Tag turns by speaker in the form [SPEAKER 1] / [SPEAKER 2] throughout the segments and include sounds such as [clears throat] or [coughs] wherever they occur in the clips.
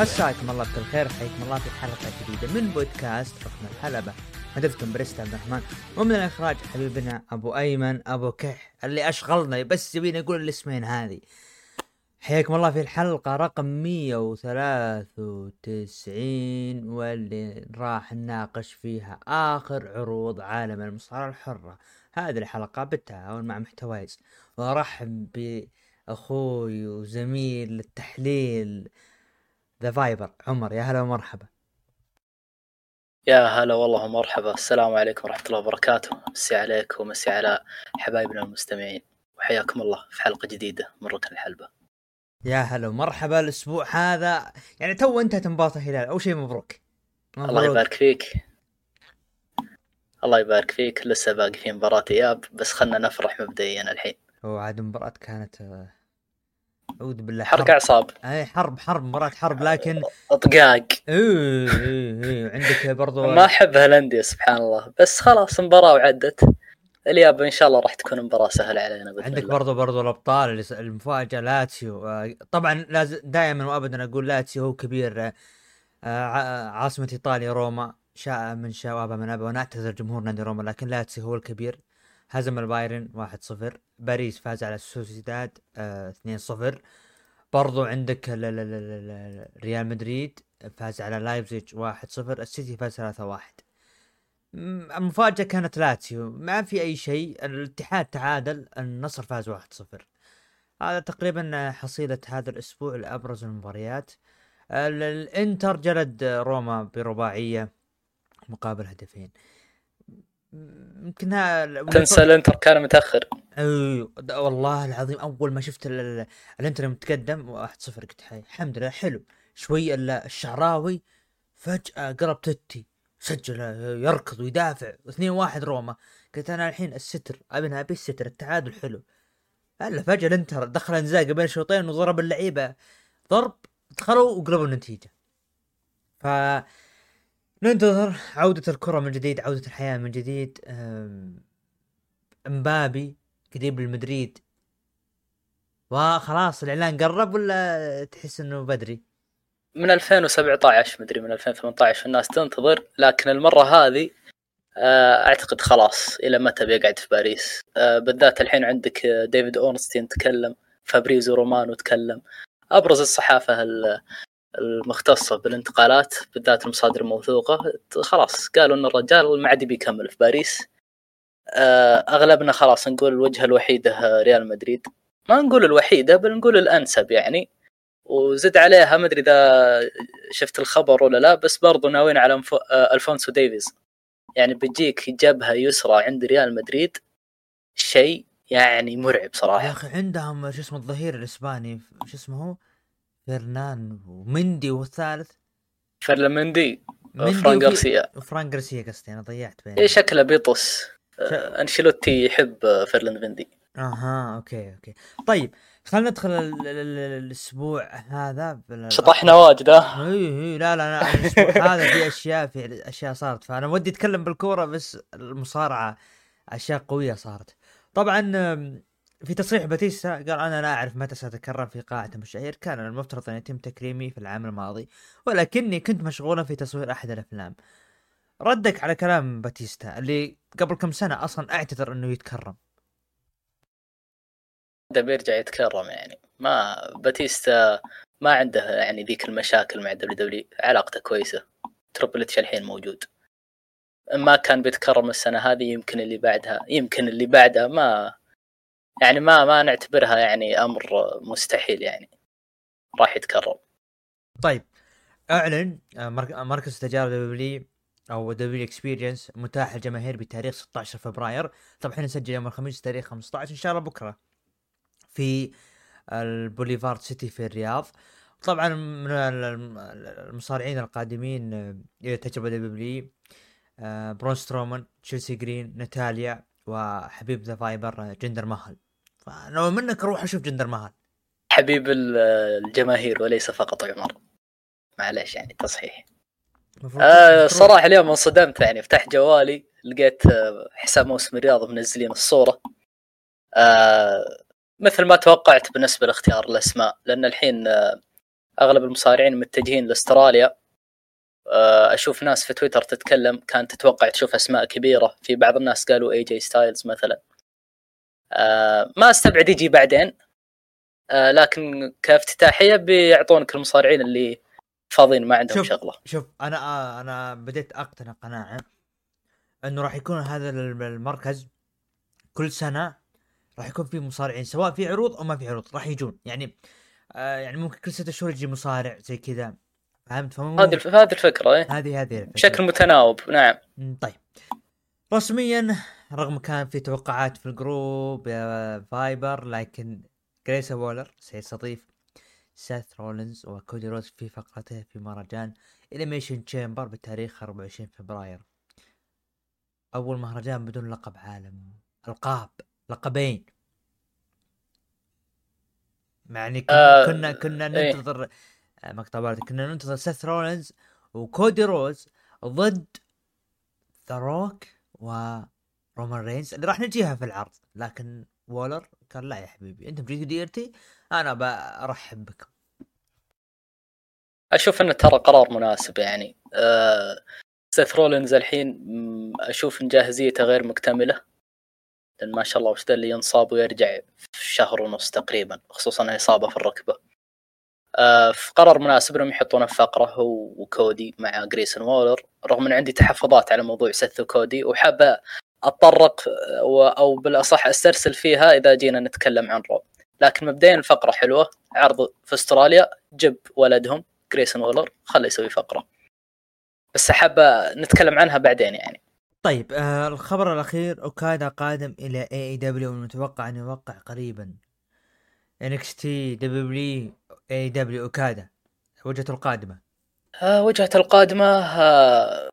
[SPEAKER 1] مساكم الله بكل خير حياكم الله في حلقة جديدة من بودكاست حكم الحلبة. حدثكم بريست عبد الرحمن. ومن الإخراج حبيبنا أبو أيمن أبو كح اللي أشغلنا بس يبينا يقول الاسمين هذه. حياكم الله في الحلقة رقم 193 واللي راح نناقش فيها آخر عروض عالم المصارعة الحرة. هذه الحلقة بالتعاون مع محتوايز وأرحب بأخوي وزميل التحليل ذا فايبر عمر يا هلا ومرحبا.
[SPEAKER 2] يا هلا والله ومرحبا. السلام عليكم ورحمة الله وبركاته. مسي عليك ومسي على حبايبنا المستمعين. وحياكم الله في حلقة جديدة من ركن الحلبة.
[SPEAKER 1] يا هلا ومرحبا. الأسبوع هذا يعني تو انتهت مباراة الهلال. أول شيء مبروك.
[SPEAKER 2] الله يبارك فيك. الله يبارك فيك. لسه باقي في مباراة إياب بس خلنا نفرح مبدئيا الحين.
[SPEAKER 1] هو عاد مباراة كانت آه، أعوذ بالله
[SPEAKER 2] حرق أعصاب.
[SPEAKER 1] اي حرب حرب مباراة حرب لكن
[SPEAKER 2] اطقاق
[SPEAKER 1] إيه إيه عندك برضو
[SPEAKER 2] ما احبها الانديه سبحان الله. بس خلاص مباراة وعدت. الياب إن شاء الله راح تكون مباراة سهلة علينا
[SPEAKER 1] عندك
[SPEAKER 2] الله.
[SPEAKER 1] برضو برضو الأبطال المفاجأة لاتسيو. آه، طبعا لازم دائما وابدا أقول لاتسيو هو كبير. آه، ع- عاصمة إيطاليا روما. شاء من شاء وابى من ابى ونعتذر جمهور نادي روما لكن لاتسيو هو الكبير. هزم البايرن 1-0 باريس فاز على سوسيداد آه، 2-0 برضو عندك ال- ال- ال- ال- ال- ريال مدريد فاز على لايبزيج 1-0 السيتي فاز 3-1 م- المفاجأة كانت لاتسيو ما في أي شيء الاتحاد تعادل النصر فاز 1-0 هذا تقريبا حصيلة هذا الأسبوع لأبرز المباريات. ال- الإنتر جلد روما برباعية مقابل هدفين. م- يمكن ها-
[SPEAKER 2] تنسى الانتر كان
[SPEAKER 1] متأخر. أيوه والله العظيم أول ما شفت ال- ال- الانتر متقدم 1-0 قلت الحمد لله حلو. شوي ال- الشعراوي فجأة قلب تتي سجل يركض ويدافع 2-1 روما. قلت أنا الحين الستر أبي ابي الستر التعادل حلو. هلا فجأة الانتر دخل انزاق بين الشوطين وضرب اللعيبة ضرب دخلوا وقلبوا النتيجة. ف ننتظر عودة الكرة من جديد عودة الحياة من جديد. امبابي قريب لمدريد وخلاص الإعلان قرب ولا تحس إنه بدري؟
[SPEAKER 2] من 2017 مدري من 2018 الناس تنتظر لكن المرة هذه آه، أعتقد خلاص إلى متى بيقعد في باريس؟ آه، بالذات الحين عندك ديفيد أورنستين تكلم فابريزو رومانو تكلم. أبرز الصحافة ال- المختصة بالانتقالات بالذات المصادر الموثوقة خلاص قالوا إن الرجال ما عاد بيكمل في باريس آه، أغلبنا خلاص نقول الوجهة الوحيدة آه، ريال مدريد ما نقول الوحيدة بل نقول الأنسب يعني وزد عليها ما أدري إذا شفت الخبر ولا لا بس برضو ناويين على. آه، ألفونسو ديفيز يعني بتجيك جبهة يسرى عند ريال مدريد شيء يعني مرعب
[SPEAKER 1] يا
[SPEAKER 2] صراحة
[SPEAKER 1] أخي عندهم شو اسمه الظهير الإسباني شو اسمه هو؟ فرنان ومندي والثالث.
[SPEAKER 2] فرلمندي؟
[SPEAKER 1] مندي
[SPEAKER 2] فران
[SPEAKER 1] وفي-
[SPEAKER 2] غارسيا.
[SPEAKER 1] وفران غارسيا قصدي أنا ضيعت بين
[SPEAKER 2] إيه شكله بيطس.
[SPEAKER 1] ش-
[SPEAKER 2] آه، أنشيلوتي يحب آه، فيرلاند
[SPEAKER 1] أها okay okay. طيب خلينا ندخل ال- ال- ال- الأسبوع هذا بال-
[SPEAKER 2] شطحنا واجد ها؟
[SPEAKER 1] اي اي لا لا لا الأسبوع [laughs] هذا في أشياء في أشياء صارت. فأنا ودي أتكلم بالكورة بس المصارعة أشياء قوية صارت. طبعا في تصريح باتيستا قال أنا لا أعرف متى سأتكرم في قاعه المشاهير كان المفترض أن يتم تكريمي في العام الماضي ولكني كنت مشغولا في تصوير أحد الأفلام. ردك على كلام باتيستا اللي قبل كم سنة أصلا أعتذر أنه يتكرم.
[SPEAKER 2] ده بيرجع يتكرم يعني. ما باتيستا ما عنده يعني ذيك المشاكل مع WWE علاقته كويسة. Triple H الحين موجود. ما كان بيتكرم السنة هذه يمكن اللي بعدها يمكن اللي بعدها ما يعني ما ما نعتبرها يعني أمر مستحيل يعني. راح يتكرم
[SPEAKER 1] طيب أعلن آه، مرك- مركز تجارب WWE أو WWE Experience متاح للجماهير بتاريخ 16 فبراير. طبعا إحنا نسجل يوم الخميس تاريخ 15 إن شاء الله بكرة في ال Boulevard City في الرياض. طبعا من ال- الم- المصارعين القادمين آه، إلى تجربة WWE آه، برون سترومان تشيلسي جرين ناتاليا وحبيب The Viper آه، جندر مهل فلو منك روح أشوف جندر مهل
[SPEAKER 2] حبيب ال- الجماهير وليس فقط عمر. معليش يعني تصحيح. آه صراحة اليوم انصدمت يعني فتحت جوالي لقيت آه، حساب موسم الرياض منزلين الصورة. آه مثل ما توقعت بالنسبة لاختيار الأسماء لأن الحين آه أغلب المصارعين متجهين لأستراليا. آه، أشوف ناس في تويتر تتكلم كانت تتوقع تشوف أسماء كبيرة. في بعض الناس قالوا AJ Styles مثلا. آه، ما استبعد يجي بعدين. آه، لكن كافتتاحية بيعطونك المصارعين اللي فاضيين ما عندهم
[SPEAKER 1] شوف
[SPEAKER 2] شغلة.
[SPEAKER 1] شوف أنا آه أنا بديت أقتنع قناعة إنه راح يكون هذا المركز كل سنة راح يكون في مصارعين سواء في عروض أو ما في عروض راح يجون. يعني آه يعني ممكن كل ستة شهور يجي مصارع زي كذا فهمت؟ فمو
[SPEAKER 2] هذه هذه الفكرة إيه؟
[SPEAKER 1] هذه هذه.
[SPEAKER 2] بشكل متناوب نعم.
[SPEAKER 1] طيب. رسميا رغم كان في توقعات في ال group يا Viper لكن جريسون وولر سيستضيف سيث رولينز وكودي روز في فقرته في مهرجان Elimination Chamber بتاريخ 24 فبراير. أول مهرجان بدون لقب عالم ألقاب لقبين. يعني كنا
[SPEAKER 2] آه،
[SPEAKER 1] كنا, كنا
[SPEAKER 2] إيه.
[SPEAKER 1] ننتظر آه، مقطع بارد. كنا ننتظر سيث رولينز وكودي روز ضد The Rock ورومان رينز اللي راح نجيها في العرض لكن وولر قال لا يا حبيبي أنتم جيتوا ديرتي أنا برحب بكم
[SPEAKER 2] أشوف إنه ترى قرار مناسب يعني. آه سيث رولينز الحين أشوف إن جاهزيته غير مكتملة. لأن ما شاء الله وش اللي ينصاب ويرجع في شهر ونص تقريبا خصوصا إصابة في الركبة. آه في قرار مناسب إنهم يحطونه في فقرة هو وكودي مع جريسون وولر. رغم إن عندي تحفظات على موضوع سيث وكودي وحابة اتطرق أو بالأصح أسترسل فيها إذا جينا نتكلم عن Raw لكن مبدئيا الفقرة حلوة. عرض في أستراليا جيب ولدهم جريسون وولر خله يسوي فقرة. بس حابه نتكلم عنها بعدين يعني.
[SPEAKER 1] طيب آه الخبر الأخير اوكادا قادم إلى AEW المتوقع أن يوقع قريبا. انكس تي دبليو اي دبليو اوكادا وجهته القادمة.
[SPEAKER 2] آه وجهة القادمة آه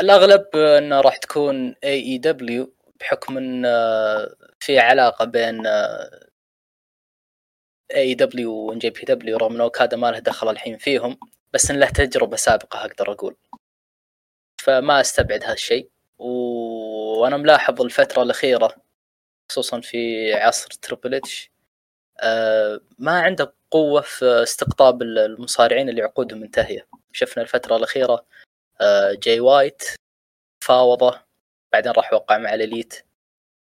[SPEAKER 2] الأغلب أنه راح تكون AEW بحكم آه في علاقة بين AEW و NJPW رغم أنه أوكادا ما له دخل الحين فيهم بس أن له تجربة سابقة أقدر أقول. فما أستبعد هالشيء و- وأنا ملاحظ الفترة الأخيرة خصوصا في عصر Triple H آه ما عنده قوة في استقطاب المصارعين اللي عقودهم منتهية شفنا الفترة الأخيرة آه، جاي وايت فاوضه بعدين راح وقع مع ال Elite.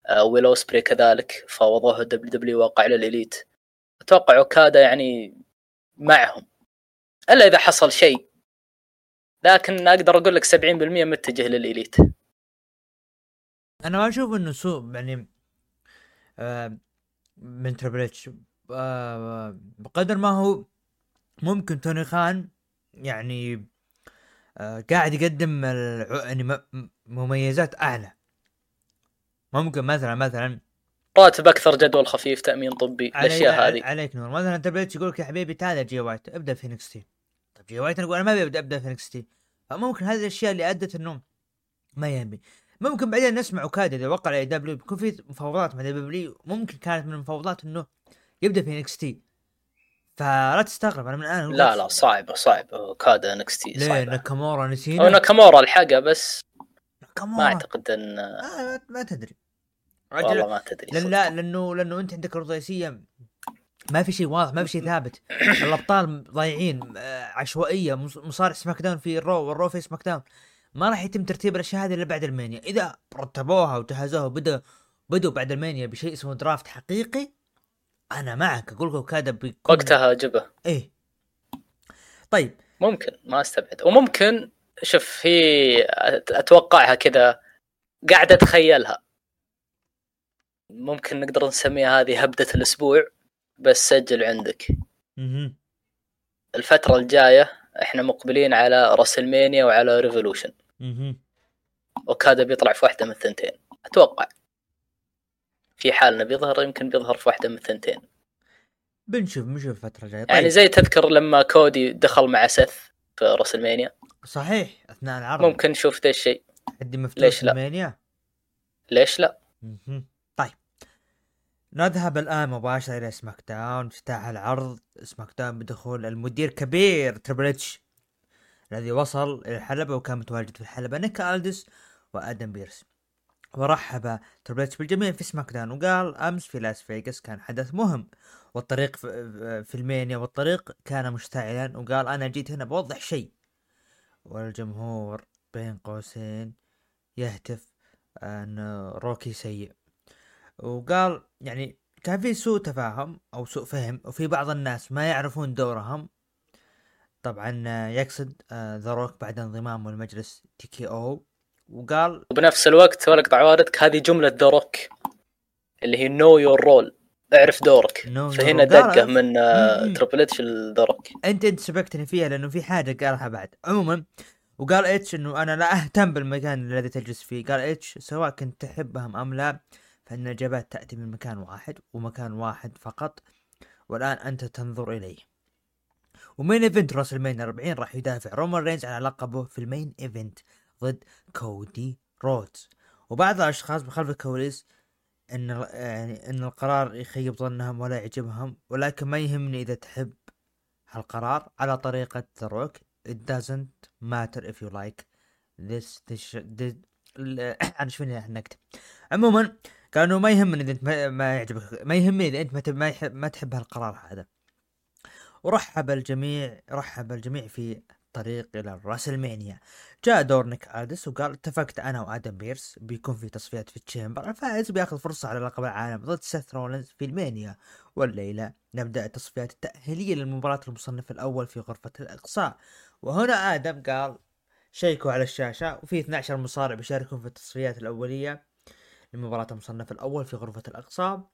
[SPEAKER 2] آه، ويلو سبري كذلك فاوضوه WWE وقع لل Elite أتوقع أوكادا يعني معهم. إلا إذا حصل شيء. لكن أقدر أقول لك 70% متجه لل
[SPEAKER 1] Elite. أنا ما أشوف إنه سوء يعني آه من آه بقدر ما هو ممكن توني خان يعني آه قاعد يقدم يعني مميزات أعلى. ممكن مثلا مثلا
[SPEAKER 2] راتب أكثر جدول خفيف تأمين طبي
[SPEAKER 1] علي
[SPEAKER 2] هذه.
[SPEAKER 1] عليك نور. مثلا تريبل اتش يقول لك يا حبيبي تعال جي وايت ابدأ في NXT طيب جي وايت أنا أقول أنا ما ابدا أبدأ في NXT فممكن هذه الأشياء اللي أدت انه ما يبي ممكن بعدين نسمع اوكادا إذا وقع AEW بيكون في مفاوضات مع WWE ممكن كانت من المفاوضات إنه يبدأ في NXT فلا تستغرب أنا من الآن
[SPEAKER 2] لا لا صعب صعب. أوكادا NXT
[SPEAKER 1] ليه؟
[SPEAKER 2] صعب
[SPEAKER 1] ناكامورا نسينا
[SPEAKER 2] ناكامورا الحقه بس ما
[SPEAKER 1] ناكامورا.
[SPEAKER 2] أعتقد أن
[SPEAKER 1] آه ما تدري.
[SPEAKER 2] والله ما تدري صدق.
[SPEAKER 1] لا لأنه لأنه أنت عندك الرئيسية ما في شيء واضح ما في شيء ثابت. الأبطال ضايعين آه، عشوائية مص- مصارع SmackDown في ال Raw وال Raw في SmackDown ما راح يتم ترتيب الأشياء هذه إلا بعد ال Mania. إذا رتبوها وجهزوها وبدا بدوا بعد ال Mania بشيء اسمه draft حقيقي أنا معك أقول كذا بيكون
[SPEAKER 2] وقتها جبه
[SPEAKER 1] إيه. طيب.
[SPEAKER 2] ممكن ما استبعد. وممكن شوف أت- أتوقعها كذا قاعد اتخيلها ممكن نقدر نسميها هذه هبدة الأسبوع بس سجل عندك.
[SPEAKER 1] مهم.
[SPEAKER 2] الفترة الجاية إحنا مقبلين على WrestleMania وعلى Revolution.
[SPEAKER 1] مهم.
[SPEAKER 2] وكذا بيطلع في واحدة من الثنتين. أتوقع. في حال إنه بيظهر يمكن بيظهر في واحدة من الثنتين.
[SPEAKER 1] بنشوف بنشوف الفترة الجاية. طيب.
[SPEAKER 2] يعني زي تذكر لما كودي دخل مع سيث في WrestleMania
[SPEAKER 1] صحيح أثناء العرض.
[SPEAKER 2] ممكن نشوف ذا الشيء.
[SPEAKER 1] حدي مفتوح
[SPEAKER 2] ليش لا؟ ليش لا.
[SPEAKER 1] طيب. نذهب الآن مباشرة إلى SmackDown. افتتاح العرض. SmackDown بدخول المدير كبير تريبل اتش الذي وصل إلى الحلبة وكان متواجد في الحلبة. نيك ألدس وآدم بيرس. ورحب. تريبل اتش بالجميع في SmackDown وقال أمس في لاس فيغاس كان حدث مهم. والطريق في ال Mania والطريق كان مشتعلا وقال أنا جيت هنا بوضح شيء. والجمهور بين قوسين يهتف أن روكي سيء. وقال يعني كان في سوء تفاهم أو سوء فهم وفي بعض الناس ما يعرفون دورهم. طبعا يقصد ذا روك بعد انضمامه لمجلس TKO. وقال
[SPEAKER 2] وبنفس الوقت ولا اقطع واردك هذه جملة ذا روك اللي هي know your role اعرف دورك.
[SPEAKER 1] No
[SPEAKER 2] فهنا دقة من. تربل اتش لذا روك
[SPEAKER 1] أنت أنت سبقتني فيها لأنه في حاجة قالها بعد. عموما وقال اتش إنه أنا لا أهتم بالمكان الذي تجلس فيه. قال اتش سواء كنت تحبهم أم لا فإن الإجابات تأتي من مكان واحد ومكان واحد فقط والآن أنت تنظر إليه. و main event WrestleMania 40 راح يدافع رومان رينز على لقبه في ال main event. ضد كودي رودز وبعض الأشخاص بخلف الكواليس إن يعني إن القرار يخيب ظنهم ولا يعجبهم ولكن ما يهمني إذا تحب هالقرار. على طريقة روك it doesn't matter if you like this this, this [coughs] أنا شو فيني نكتب عموما قالوا ما يهمني إذا أنت ما, يعجبك ما يهمني إذا أنت ما, ما تحب هالقرار هذا. ورحب الجميع رحب الجميع في الطريق إلى ال WrestleMania. جاء دور نيك ألدس وقال اتفقت أنا وآدم بيرس بيكون في تصفيات في ال Chamber. الفائز بيأخذ فرصة على لقب العالم ضد سيث رولينز في ال Mania. والليلة نبدأ التصفيات التأهيلية للمباراة المصنف الأول في غرفة الإقصاء. وهنا آدم قال شيكوا على الشاشة وفي 12 مصارع بيشاركون في التصفيات الأولية لمباراة المصنف الأول في غرفة الأقصاء.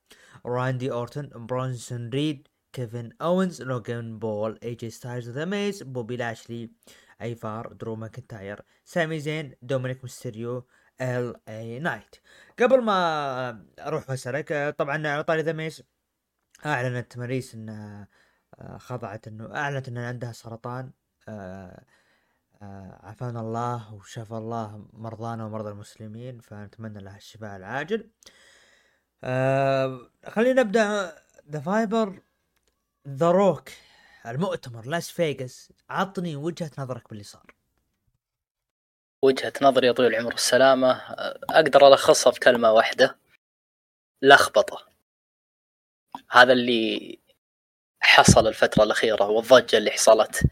[SPEAKER 1] راندي أورتون برونسون ريد كيفن أوينز لوغان بول اي جي ستايلز ذا ميز بوبي لاشلي ايفار درو ماكنتاير سامي زين دومينيك ميستيريو ال اي نايت قبل ما أروح وأسألك طبعا على طاري ذا ميز أعلنت ماريس انها آه، خضعت إنه أعلنت إن عندها سرطان. آه، آه، عافانا الله وشفى الله مرضانا ومرضى المسلمين فنتمنى لها الشفاء العاجل. آه، خلينا نبدأ. ذا فايبر ذا روك المؤتمر لاس فيغاس عطني وجهة نظرك باللي صار.
[SPEAKER 2] وجهة نظري يا طويل العمر والسلامه أقدر ألخصها في كلمة واحدة. لخبطة. هذا اللي حصل الفترة الأخيرة والضجة اللي حصلت.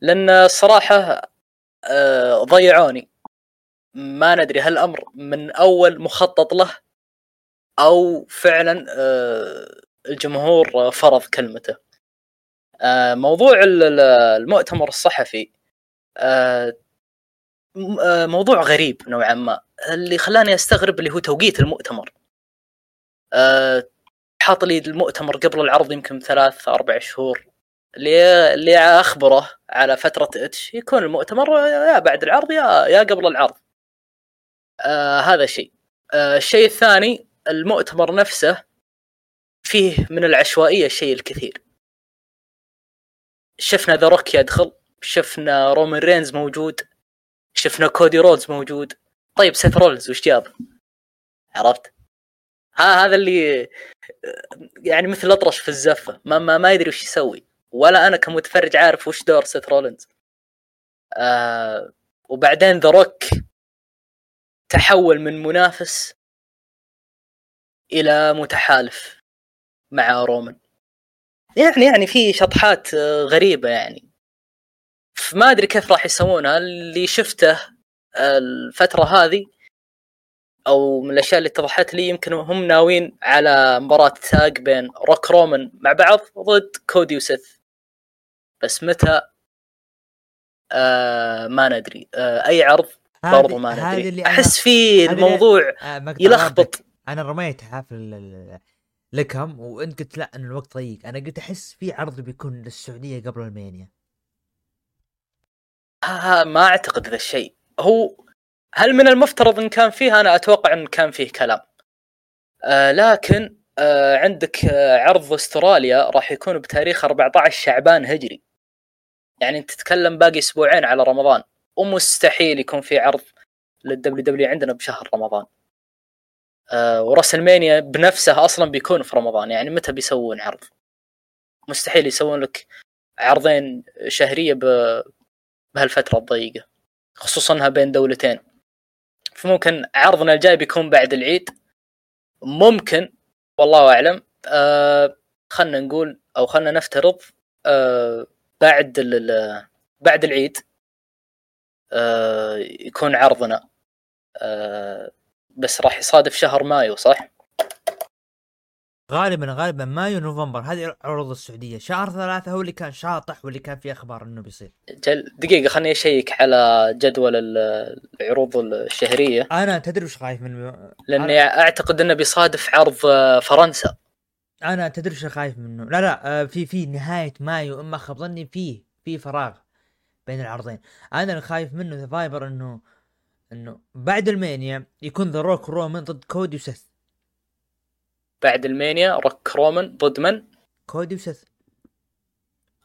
[SPEAKER 2] لأن الصراحه آه، ضيعوني. ما ندري هل الامر من أول مخطط له أو فعلا آه، الجمهور فرض كلمته. موضوع ال- ال- المؤتمر الصحفي آه، آه، موضوع غريب نوعا ما اللي خلاني أستغرب اللي هو توقيت المؤتمر. آه، حاط لي المؤتمر قبل العرض يمكن ثلاث أربع شهور اللي اللي أخبره على فترة إتش يكون المؤتمر يا بعد العرض يا يا قبل العرض. آه هذا شيء. آه الشيء الثاني المؤتمر نفسه فيه من العشوائية الشيء الكثير. شفنا ذا روك يدخل شفنا رومان رينز موجود شفنا كودي رودز موجود. طيب سيث رولينز وش جاب؟ عرفت؟ ها هذا اللي يعني مثل الأطرش في الزفة ما ما, ما يدري وش يسوي. ولا أنا كمتفرج عارف وش دور سيث رولينز. آه وبعدين ذا روك تحول من منافس إلى متحالف مع رومان يعني يعني في شطحات آه، غريبة يعني. ما أدري كيف راح يسوونها. اللي شفته آه، الفترة هذه أو من الأشياء اللي اتضحت لي يمكن هم ناويين على مباراة تاج بين روك رومان مع بعض ضد كودي وسيث. بس متى؟ آه ما ندري. آه أي عرض؟ برضو ما ندري.
[SPEAKER 1] اللي
[SPEAKER 2] أحس في
[SPEAKER 1] هذه اللي-
[SPEAKER 2] الموضوع
[SPEAKER 1] آه،
[SPEAKER 2] يلخبط.
[SPEAKER 1] أنا رميتها في لكم وانت قلت لا إن الوقت ضيق. أنا قلت أحس في عرض بيكون للسعودية قبل ألمانيا.
[SPEAKER 2] ها ما أعتقد ذا الشيء. هو هل من المفترض إن كان فيه؟ أنا أتوقع إن كان فيه كلام. آه لكن آه عندك آه عرض أستراليا راح يكون بتاريخ 14 شعبان هجري. يعني أنت تتكلم باقي أسبوعين على رمضان. ومستحيل يكون في عرض للدبليو دبليو عندنا بشهر رمضان. آه و WrestleMania بنفسه أصلا بيكون في رمضان. يعني متى بيسوون عرض؟ مستحيل يسوون لك عرضين شهرية بهالفترة الضيقة خصوصا إنها بين دولتين. فممكن عرضنا الجاي بيكون بعد العيد. ممكن والله أعلم. آه خلنا نقول أو خلنا نفترض آه بعد بعد العيد آه يكون عرضنا. آه بس راح يصادف شهر مايو صح؟
[SPEAKER 1] غالبا غالبا مايو نوفمبر هذه عروض السعودية. شهر ثلاثة هو اللي كان شاطح واللي كان فيه أخبار إنه بيصير.
[SPEAKER 2] جل دقيقة خليني أشيك على جدول العروض الشهرية.
[SPEAKER 1] أنا تدري وش خايف من
[SPEAKER 2] لأني أنا... أعتقد إنه بيصادف عرض آه، فرنسا.
[SPEAKER 1] أنا تدري وش خايف منه؟ لا لا آه، في في نهاية مايو إما خاب ظني فيه في فراغ بين العرضين. أنا اللي خايف منه ذا فايبر إنه إنه بعد WrestleMania يكون ذا روك رومان ضد كودي وسث
[SPEAKER 2] بعد WrestleMania روك رومان ضد من؟
[SPEAKER 1] كودي وسث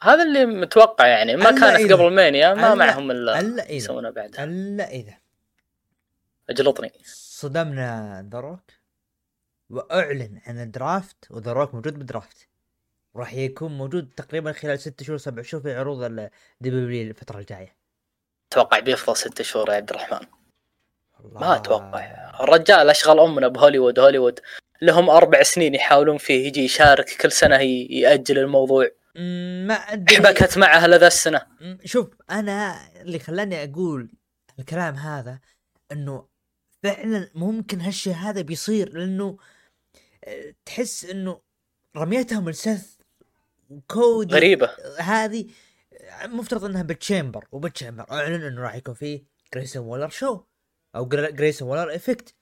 [SPEAKER 2] هذا اللي متوقع يعني. ما كانت إذا. قبل WrestleMania ما معهم إلا
[SPEAKER 1] ألا إذا. يسوونها بعدها ألا إذا.
[SPEAKER 2] أجلطني.
[SPEAKER 1] صدمنا ذا روك وأعلن عن ال draft وذا روك موجود بال draft. راح يكون موجود تقريبا خلال ست شهور سبع شهور في عروض الدبليو الفترة الجاية.
[SPEAKER 2] أتوقع بيفضل ست شهور يا عبد الرحمن. ما أتوقع. الرجال أشغل أمنا بهوليوود هوليوود لهم أربع سنين يحاولون فيه يجي يشارك كل سنة يأجل الموضوع.
[SPEAKER 1] ما أدري.
[SPEAKER 2] حبكت معه لذا السنة.
[SPEAKER 1] شوف أنا اللي خلاني أقول الكلام هذا إنه فعلا ممكن هالشيء هذا بيصير لأنه آه، تحس إنه رميتهم السث كودي
[SPEAKER 2] غريبة.
[SPEAKER 1] هذه مفترض إنها بال Chamber وبال Chamber أعلن إنه راح يكون في Grayson Waller show. أو Grayson Waller Effect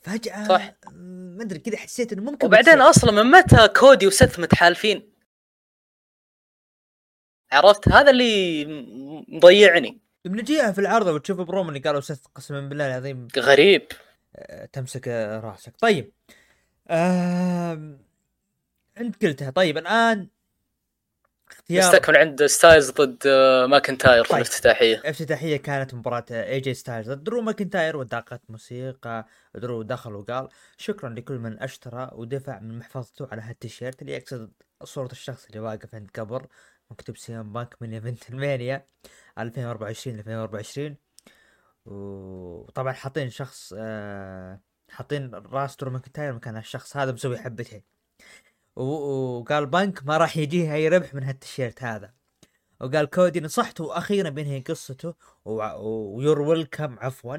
[SPEAKER 1] فجأة صح. ما أدري كذا حسيت إنه ممكن
[SPEAKER 2] وبعدين بتصير. أصلا من متى كودي وسث متحالفين؟ عرفت؟ هذا اللي مضيعني.
[SPEAKER 1] بنجيها في العرض وتشوف بروم اللي قالوا سث قسما بالله العظيم
[SPEAKER 2] غريب.
[SPEAKER 1] آه، تمسك راسك. طيب آه... انت قلتها. طيب الآن
[SPEAKER 2] اختيار يستكمل عند ستايلز ضد آه، ماكنتاير في طيب. الافتتاحية.
[SPEAKER 1] الافتتاحية كانت مباراة اي جي ستايلز ضد درو ماكنتاير ودقت موسيقى. درو دخل وقال شكرا لكل من اشترى ودفع من محفظته على هالتيشيرت اللي يقصد صورة الشخص اللي واقف عند قبر مكتوب سي ام بانك من event WrestleMania 2024 2024 وطبعا حاطين شخص آه حاطين راس درو ماكنتاير مكان الشخص هذا مسوي حبتين. وقال بانك ما راح يجيه أي ربح من هالتيشيرت هذا. وقال كودي نصحته وأخيرا بينهي قصته و you're welcome عفوا.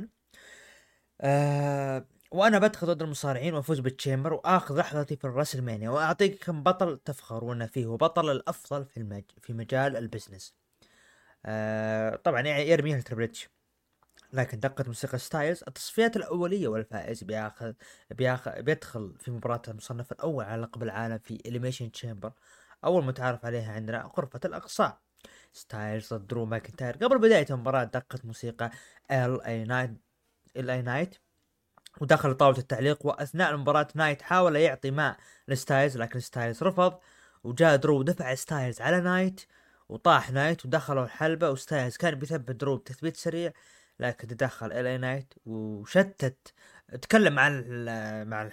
[SPEAKER 1] آه وأنا بدخل ضد المصارعين وأفوز بال Chamber وآخذ لحظتي في ال WrestleMania وأعطيك كم بطل تفخرون فيه وبطل الأفضل في المج... في مجال ال business. آه طبعا يعني يرميها ل Triple H. لكن دقة موسيقى ستايلز التصفيات الأولية والفائز بياخذ بياخذ بيدخل في مباراة المصنف الأول على لقب العالم في Elimination Chamber أول متعارف عليها عندنا غرفة الإقصاء ستايلز ضد درو ماكنتاير. قبل بداية المباراة دقت موسيقى LA Knight LA Knight ودخل طاولة التعليق وأثناء المباراة نايت حاول يعطي ماء لستايلز لكن ستايلز رفض. وجاء درو ودفع ستايلز على نايت وطاح نايت ودخلوا الحلبة. وستايلز كان بيثبت درو بتثبيت سريع. لكن تدخل LA Knight وشتت تكلم مع مع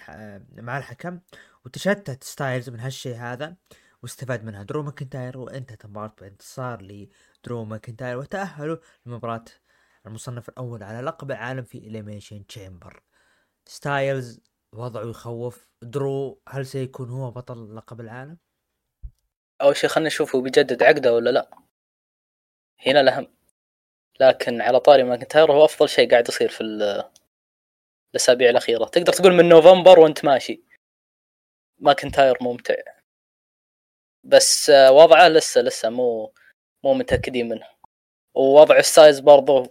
[SPEAKER 1] مع الحكم وتشتت ستايلز من هالشيء هذا واستفاد منها. درو ماكنتاير وانتهت المباراة بانتصار لدرو ماكنتاير وتأهلوا لمباراة المصنف الأول على لقب العالم في Elimination Chamber ستايلز وضعه يخوف. درو هل سيكون هو بطل لقب العالم؟
[SPEAKER 2] أول شيء خلينا نشوف هو بيجدد عقده ولا لا. هنا الأهم. لكن على طاري ماكنتاير هو أفضل شيء قاعد يصير في الأسابيع الأخيرة. تقدر تقول من نوفمبر وأنت ماشي. ماكنتاير ممتع. بس وضعه لسه لسه مو مو متأكدين منه. ووضع ستايلز برضو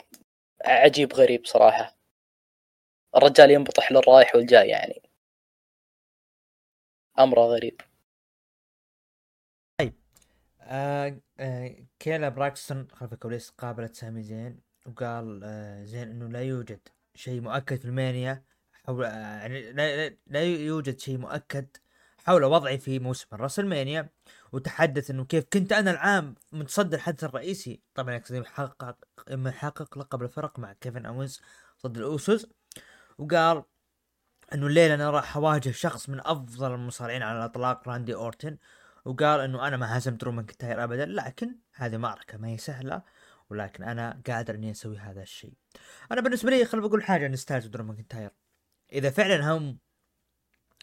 [SPEAKER 2] عجيب غريب صراحة. الرجال ينبطح للرايح والجاي يعني. أمره غريب.
[SPEAKER 1] آه آه كيلا براكستون خلف الكواليس قابلت سامي زين وقال آه زين إنه لا يوجد شيء مؤكد في ألمانيا حول آه يعني لا, لا يوجد شيء مؤكد حول وضعي في موسم الرسلمانيا وتحدث إنه كيف كنت أنا العام متصدر الحدث الرئيسي. طبعا يقصد محقق محقق لقب الفرق مع كيفن أوينز ضد الأوسوس وقال إنه الليلة أنا راح أواجه شخص من أفضل المصارعين على الإطلاق راندي أورتن. وقال إنه أنا ما هزمت رومان ماكنتاير ابدا لكن هذه معركة ما هي سهلة ولكن أنا قادر إني أسوي هذا الشيء. أنا بالنسبة لي خل بقول حاجة عن ستايلز ودرو ماكنتاير إذا فعلا هم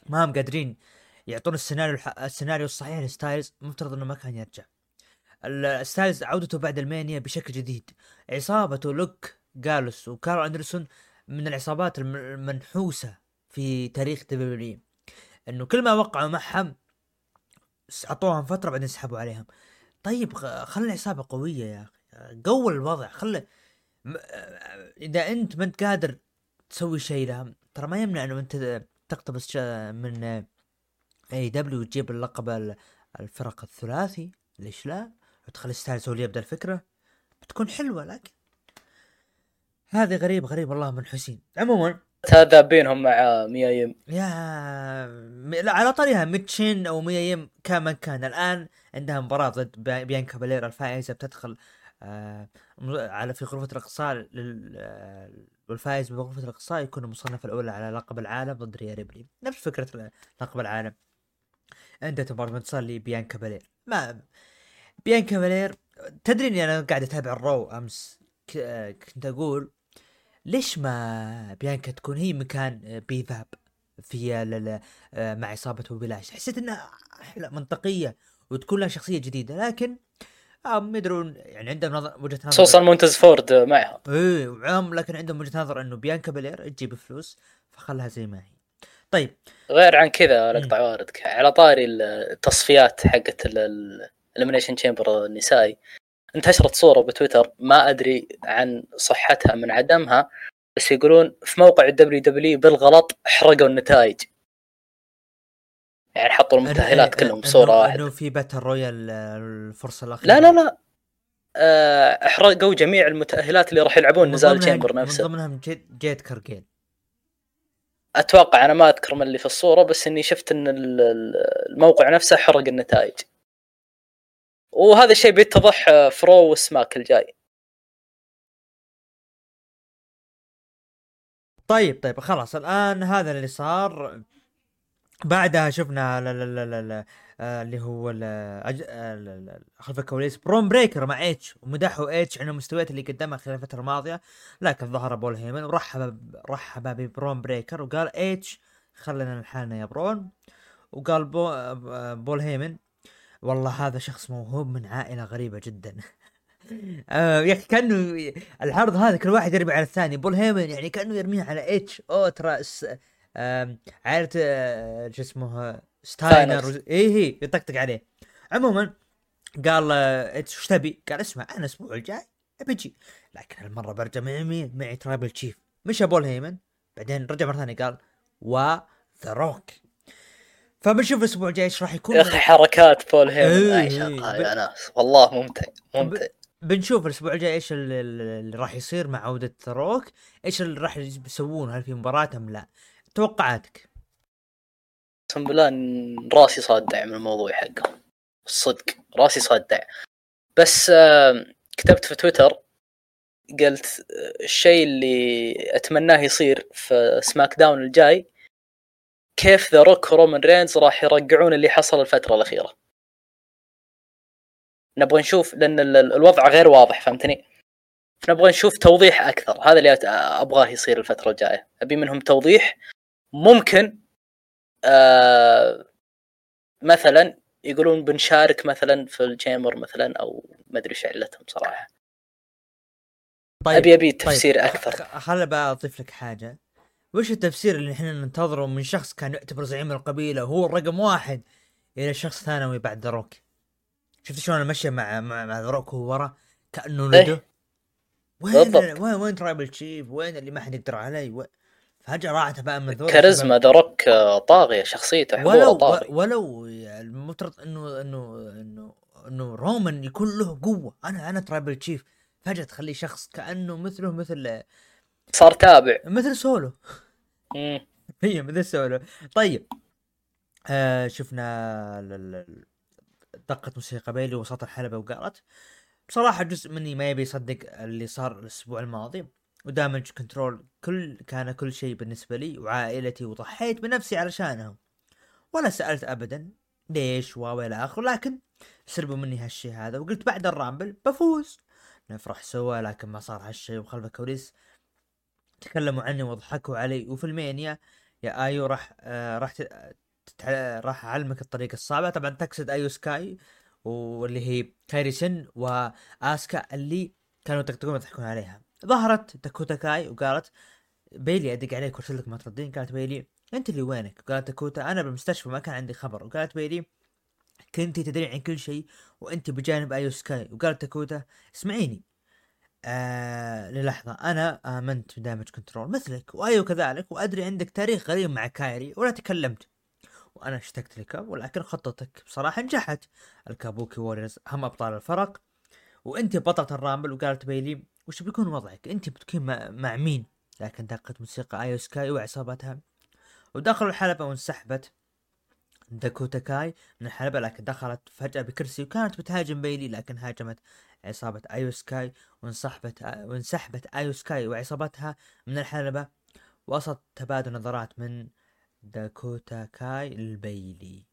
[SPEAKER 1] ما هم قادرين يعطون السيناريو الح... السيناريو الصحيح لستايلز مفترض إنه ما كان يرجع. ستايلز عودته بعد WrestleMania بشكل جديد. عصابته لوك جالوس وكارل أندرسون من العصابات المنحوسة في تاريخ دبليو إنه كل ما وقعوا معهم اعطوهم فترة بعدين سحبوا عليهم. طيب خلي العصابة قوية يا أخي. قوي الوضع. خلي إذا أنت ما أنت قادر تسوي شيء لهم ترى ما يمنع إنه أنت تقتبس من AEW وتجيب اللقب الفرق الثلاثي. ليش لا؟ وتخلي ستايلز هو اللي يبدأ الفكرة. بتكون حلوة لكن هذه غريب غريب. والله من حسين عموما
[SPEAKER 2] هذا بينهم مع ميايم.
[SPEAKER 1] يا لا على طريقها ميتشين أو ميايم كان من كان. الآن عندها مباراة ضد بيانكا بالير الفائزة بتدخل آه على في غرفة الإقصاء والفائز بغرفه الإقصاء يكون المصنف الاولى على لقب العالم ضد ريا ريبلي. نفس فكرة لقب العالم. عنده مباراه انتصار لبيانكا بالير ما بيانكا بالير تدري إني أنا قاعد أتابع ال Raw أمس. كنت أقول ليش ما بيانكا تكون هي مكان بيفاب في مع عصابة وبلاش حسيت إنها منطقية وتكون لها شخصية جديدة لكن هم يدرون يعني عندهم نظر وجهة نظر
[SPEAKER 2] خصوصا مونتز فورد معها.
[SPEAKER 1] إيه وعام لكن عندهم وجهة نظر إنه بيانكا بلير تجيب فلوس فخلها زي ما هي. طيب.
[SPEAKER 2] غير عن كذا أقطع واردك. على طاري التصفيات حقت ال Elimination Chamber النسائي انتشرت صورة بتويتر ما أدري عن صحتها من عدمها بس يقولون في موقع ال WWE بالغلط حرقوا النتائج. يعني حطوا المتأهلات كلهم بصورة واحدة.
[SPEAKER 1] انه في battle royal الفرصة الأخيرة.
[SPEAKER 2] لا لا لا. آه، احرقوا جميع المتأهلات اللي راح يلعبون نزال Chamber نفسه.
[SPEAKER 1] من ضمنهم جيد, جيد كارجيل
[SPEAKER 2] أتوقع أنا ما أذكر من اللي في الصورة بس إني شفت إن الموقع نفسه حرق النتائج. وهذا الشيء بيتضح في Raw وال Smack الجاي.
[SPEAKER 1] طيب طيب خلاص الآن هذا اللي صار. بعدها شفنا لا لا لا لا آه اللي هو آه، خلف الكواليس. برون بريكر مع اتش ومدحه اتش عن المستويات اللي قدمها خلال الفترة الماضية. لكن ظهر بول هيمن ورحب رحب ببرون بريكر وقال اتش خلنا لحالنا يا برون وقال بو آه، بول هيمن والله هذا شخص موهوب من عائلة غريبة جدا. [laughs] آه يا أخي كأنه العرض هذا كل واحد يرمي على الثاني. بول هيمن يعني كأنه يرميه على إتش أو ترى عائلة آه، شو اسمه ستاينر اي هي يطقطق عليه. عموما قال آه، إتش وش تبي؟ قال اسمع أنا الأسبوع الجاي بجي لكن هالمره برجع معي مين؟ معي Tribal Chief. مشى بول هيمن بعدين رجع مرة ثانية قال و ذا روك فبنشوف الأسبوع الجاي إيش راح يكون.
[SPEAKER 2] يا أخي حركات بول هيمن إيه يا ناس. والله ممتع ممتع.
[SPEAKER 1] بنشوف الأسبوع الجاي إيش اللي راح يصير مع عودة روك. إيش اللي راح يسوون هل في مباراة أم لا؟ توقعاتك.
[SPEAKER 2] اقسم بالله راسي صادع من الموضوع حقه. الصدق راسي صادع. بس كتبت في تويتر قلت الشيء اللي أتمناه يصير في SmackDown الجاي كيف ذا روك ورومان رينز راح يرجعون اللي حصل الفترة الأخيرة. نبغى نشوف لأن الوضع غير واضح فهمتني؟ نبغى نشوف توضيح أكثر. هذا اللي أبغاه يصير الفترة الجاية. أبي منهم توضيح. ممكن آه مثلا يقولون بنشارك مثلا في الجيمر مثلا أو ما أدري إيش علتهم صراحة. طيب ابي أبي طيب، تفسير طيب. أكثر.
[SPEAKER 1] خل بقى أضيف لك حاجة. وش التفسير اللي إحنا ننتظره من شخص كان يعتبر زعيم القبيلة وهو الرقم واحد إلى شخص ثانوي بعد دروك شفت شلون المشي مع مع, مع دروك وهو ورا؟ كأنه ندو إيه؟ وين وين وين Tribal Chief وين اللي ما حد يقدر علي وين فجأة راحت بقى من
[SPEAKER 2] كاريزما ذا روك آه، طاغية شخصيته
[SPEAKER 1] ولو طاغي. ولو المفترض انه انه انه إنه رومان يكون له قوة. أنا أنا Tribal Chief فجأة تخليه شخص كأنه مثله مثل
[SPEAKER 2] صار تابع.
[SPEAKER 1] مثل سولو. [laughs] هي مثل سولو. طيب. آه شفنا دقة موسيقى بيلي وسط الحلبة وقالت بصراحة جزء مني ما يبي يصدق اللي صار الأسبوع الماضي و Damage Control كل كان كل شيء بالنسبة لي وعائلتي وضحيت بنفسي علشانهم. ولا سألت أبدا ليش و إلى آخره لكن سرقوا مني هالشيء هذا وقلت بعد ال Rumble بفوز. نفرح سوا لكن ما صار هالشيء وخلف الكواليس تكلموا عني وضحكوا علي. وفي المانيا يا آيو راح آه راح راح أعلمك الطريقة الصعبة. طبعا تقصد آيو سكاي واللي هي كايري سن واسكا اللي كانوا يطقطقون يضحكون عليها. ظهرت داكوتا كاي وقالت بيلي أدق عليك وأرسل لك ما تردين. قالت بيلي أنت اللي وينك؟ قالت داكوتا أنا بالمستشفى ما كان عندي خبر. وقالت بيلي كنتي تدرين عن كل شيء وأنت بجانب آيو سكاي. وقالت داكوتا اسمعيني آه للحظة أنا آمنت ب Damage Control مثلك وأيو كذلك وأدري عندك تاريخ غريب مع كايري ولا تكلمت. وأنا اشتقت لك ولكن خطتك بصراحة نجحت. ال Kabuki Warriors هم أبطال الفرق وأنت بطلة ال Rumble وقالت بيلي وش بيكون وضعك؟ أنت بتكون مع, مين؟ لكن دقت موسيقى ايو سكاي وعصابتها ودخلوا الحلبة وانسحبت. داكوتا كاي من الحلبة لكن دخلت فجأة بكرسي وكانت بتهاجم بيلي لكن هاجمت عصابة أيو سكاي وانسحبت وانسحبت أيو سكاي وعصابتها من الحلبة. وسط تبادل نظرات من داكوتا كاي لبيلي.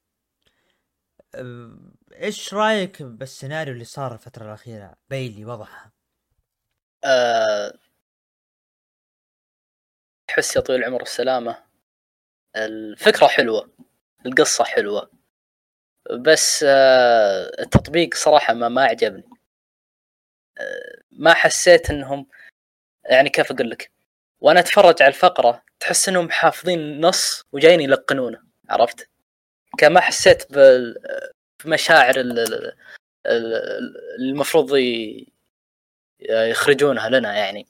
[SPEAKER 1] أه، إيش رأيك بالسيناريو اللي صار الفترة الأخيرة؟ بيلي وضعها.
[SPEAKER 2] آه، تحس يا طويل العمر والسلامة الفكرة حلوة. القصة حلوة. بس آه، التطبيق صراحة ما ما عجبني. آه، ما حسيت إنهم يعني كيف أقول لك؟ وأنا أتفرج على الفقرة تحس إنهم حافظين نص وجايين يلقنونه عرفت؟ كما حسيت بال- بمشاعر ال- ال- ال- المفروض يخرجونها لنا يعني.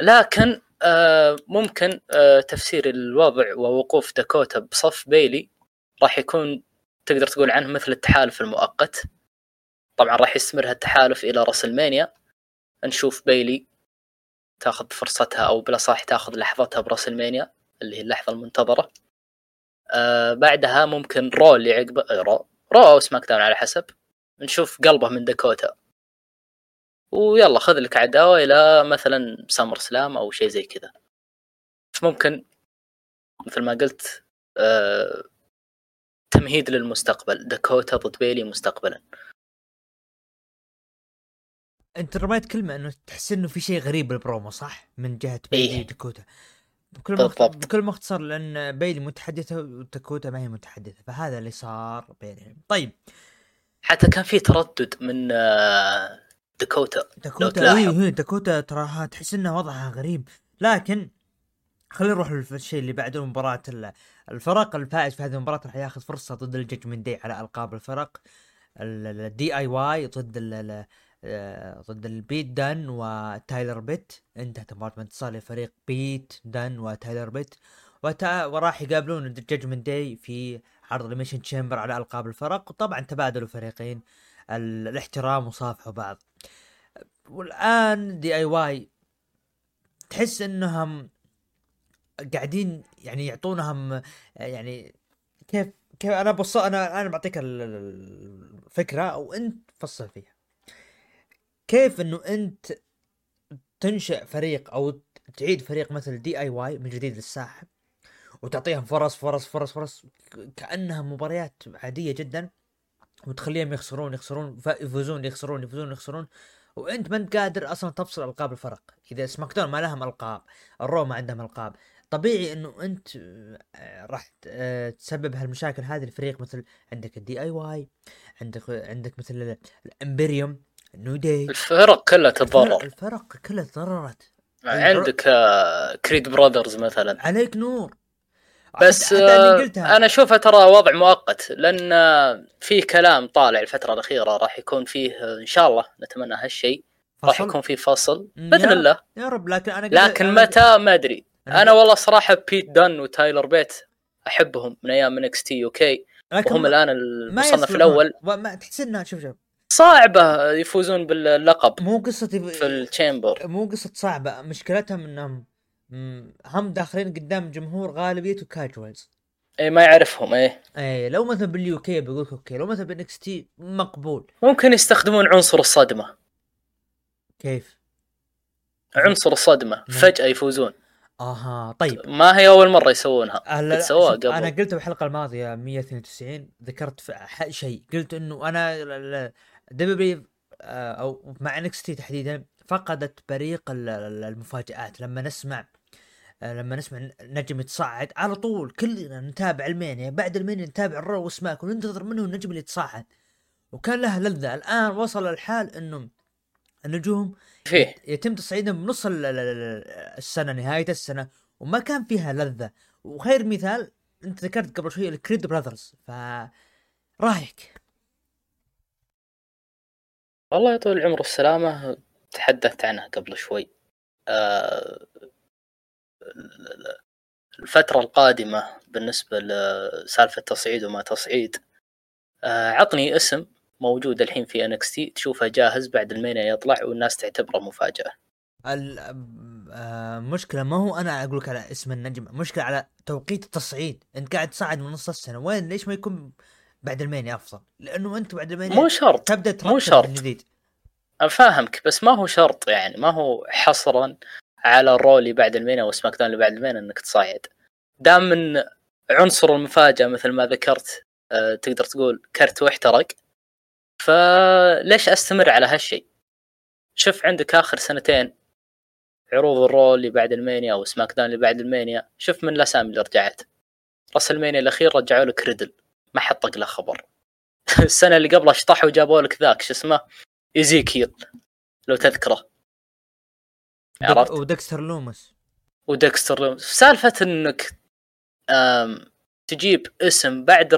[SPEAKER 2] لكن آه، ممكن آه، تفسير الوضع ووقوف داكوتا بصف بيلي راح يكون تقدر تقول عنه مثل التحالف المؤقت. طبعا راح يستمر هالتحالف إلى WrestleMania. نشوف بيلي تاخذ فرصتها أو بلا صح تاخذ لحظتها ب WrestleMania اللي هي اللحظة المنتظرة. آه بعدها ممكن Raw اللي عقبه آه، Raw Raw أو SmackDown على حسب. نشوف قلبه من داكوتا. ويلا خذ لك عداوة إلى مثلا SummerSlam أو شيء زي كذا. فممكن مثل ما قلت آه تمهيد للمستقبل داكوتا ضد بيلي مستقبلا
[SPEAKER 1] انت رميت كلمة إنه تحس إنه في شيء غريب بالبرومو صح؟ من جهة بيلي
[SPEAKER 2] إيه.
[SPEAKER 1] وداكوتا بكل مخت...
[SPEAKER 2] بالضبط.
[SPEAKER 1] بكل مختصر لأن بيلي متحدثة وداكوتا ما هي متحدثة فهذا اللي صار بينهم طيب
[SPEAKER 2] حتى كان في تردد من آه داكوتا
[SPEAKER 1] داكوتا. اي هي داكوتا تراها تحس انها وضعها غريب لكن خلينا نروح للشيء اللي بعده مباراة الفرق الفائز في هذه المباراة راح ياخذ فرصة ضد ال Judgment Day على ألقاب الفرق. ال DIY ضد ال آه، ضد البيت دان وتايلر بيت انتهت مباراة بانتصار لفريق بيت دان وتايلر بيت وتا... وراح يقابلون ال Judgment Day في عرض Elimination Chamber على ألقاب الفرق. وطبعا تبادلوا فريقين. ال... الاحترام وصافحوا بعض. والآن DIY تحس إنهم قاعدين يعني يعطونهم يعني كيف كيف أنا بص أنا أنا بعطيك ال- ال- الفكرة وانت فصل فيها. كيف إنه أنت تنشئ فريق أو تعيد فريق مثل DIY من جديد للساحة وتعطيهم فرص فرص فرص فرص كأنها مباريات عادية جدا وتخليهم يخسرون يخسرون يفوزون يخسرون يفوزون يخسرون وأنت ما أنت قادر أصلا تفصل ألقاب الفرق. إذا سماك ما لهم ألقاب الرو ما عندهم ألقاب طبيعي إنه أنت آه، راح آه، تسبب هالمشاكل هذه الفريق مثل عندك ال DIY عندك عندك مثل ال- ال Imperium New Day
[SPEAKER 2] الفرق كلها تتضرر
[SPEAKER 1] الفرق كلها تضررت.
[SPEAKER 2] عندك آه Creed Brothers مثلا.
[SPEAKER 1] عليك نور.
[SPEAKER 2] بس آه أنا اشوفها ترى وضع مؤقت لأن آه، في كلام طالع الفترة الأخيرة راح يكون فيه آه، إن شاء الله نتمنى هالشيء راح؟ يكون فيه فصل.
[SPEAKER 1] بإذن
[SPEAKER 2] الله.
[SPEAKER 1] يا رب لكن أنا
[SPEAKER 2] لكن متى؟ ما أدري.
[SPEAKER 1] أنا
[SPEAKER 2] والله صراحة بيت دان وتايلر بيت أحبهم من أيام من NXT UK
[SPEAKER 1] لكن
[SPEAKER 2] وهم
[SPEAKER 1] ما-
[SPEAKER 2] الآن
[SPEAKER 1] ما
[SPEAKER 2] المصنف. الأول.
[SPEAKER 1] وما تحس انها شوف شوف.
[SPEAKER 2] صعبة يفوزون باللقب
[SPEAKER 1] مو قصة
[SPEAKER 2] في ال Chamber
[SPEAKER 1] مو قصة صعبة. مشكلتهم إنهم هم داخلين قدام جمهور غالبيته casuals
[SPEAKER 2] اي ما يعرفهم إيه.
[SPEAKER 1] إيه لو مثلا بال UK بيقول okay لو مثلا بال NXT مقبول.
[SPEAKER 2] ممكن يستخدمون عنصر الصدمة.
[SPEAKER 1] كيف؟
[SPEAKER 2] عنصر الصدمة
[SPEAKER 1] نعم.
[SPEAKER 2] فجأة يفوزون.
[SPEAKER 1] أها طيب.
[SPEAKER 2] ما هي أول مرة يسوونها.
[SPEAKER 1] هلا
[SPEAKER 2] سووها قبل.
[SPEAKER 1] أنا قلت بالحلقة الماضية 192 ذكرت شيء. قلت إنه أنا دبليو أو مع NXT تحديدا فقدت بريق ال- ال- المفاجآت. لما نسمع آه، لما نسمع نجم يتصعد على طول كلنا نتابع المانيا. بعد المانيا نتابع الرو وسماك وننتظر منه النجم اللي يتصعد وكان لها لذة. الآن وصل الحال أنه النجوم
[SPEAKER 2] فيه
[SPEAKER 1] يتم تصعيدهم بنص ال- ال- ال- السنة نهاية السنة وما كان فيها لذة. وخير مثال أنت ذكرت قبل شوي الكريد براذرز ف رايك؟
[SPEAKER 2] والله يطول العمر والسلامة تحدثت عنها قبل شوي. آه، الفترة القادمة بالنسبة لسالفة تصعيد وما تصعيد آه، عطني اسم موجود الحين في NXT تشوفه جاهز بعد المينيا يطلع والناس تعتبره مفاجأة.
[SPEAKER 1] المشكلة ما هو أنا أقول لك على اسم النجم مشكلة على توقيت التصعيد. أنت قاعد تصعد من نص السنة وين؟ ليش ما يكون بعد المانيا أفضل؟ لأنه أنت بعد المانيا
[SPEAKER 2] مو شرط
[SPEAKER 1] تبدأ
[SPEAKER 2] مو شرط.
[SPEAKER 1] جديد.
[SPEAKER 2] أفهمك بس ما هو شرط يعني ما هو حصرا على الرو اللي بعد المانيا وسماك داون اللي بعد المانيا إنك تصعد. دام من عنصر المفاجأة مثل ما ذكرت آه، تقدر تقول كرت واحترق فليش أستمر على هالشيء؟ شوف عندك آخر سنتين عروض الرو اللي بعد المانيا أو سماك داون اللي بعد المانيا شوف من الأسامي اللي رجعت. راسلمانيا الأخير رجعوا لك ريدل ما حد طق له خبر. [laughs] السنة اللي قبلها شطحوا وجابوا لك ذاك شو اسمه؟ ايزيكيل لو تذكره. عرفت؟
[SPEAKER 1] ودكستر لومس.
[SPEAKER 2] وديكستر لومس. سالفة إنك تجيب اسم بعد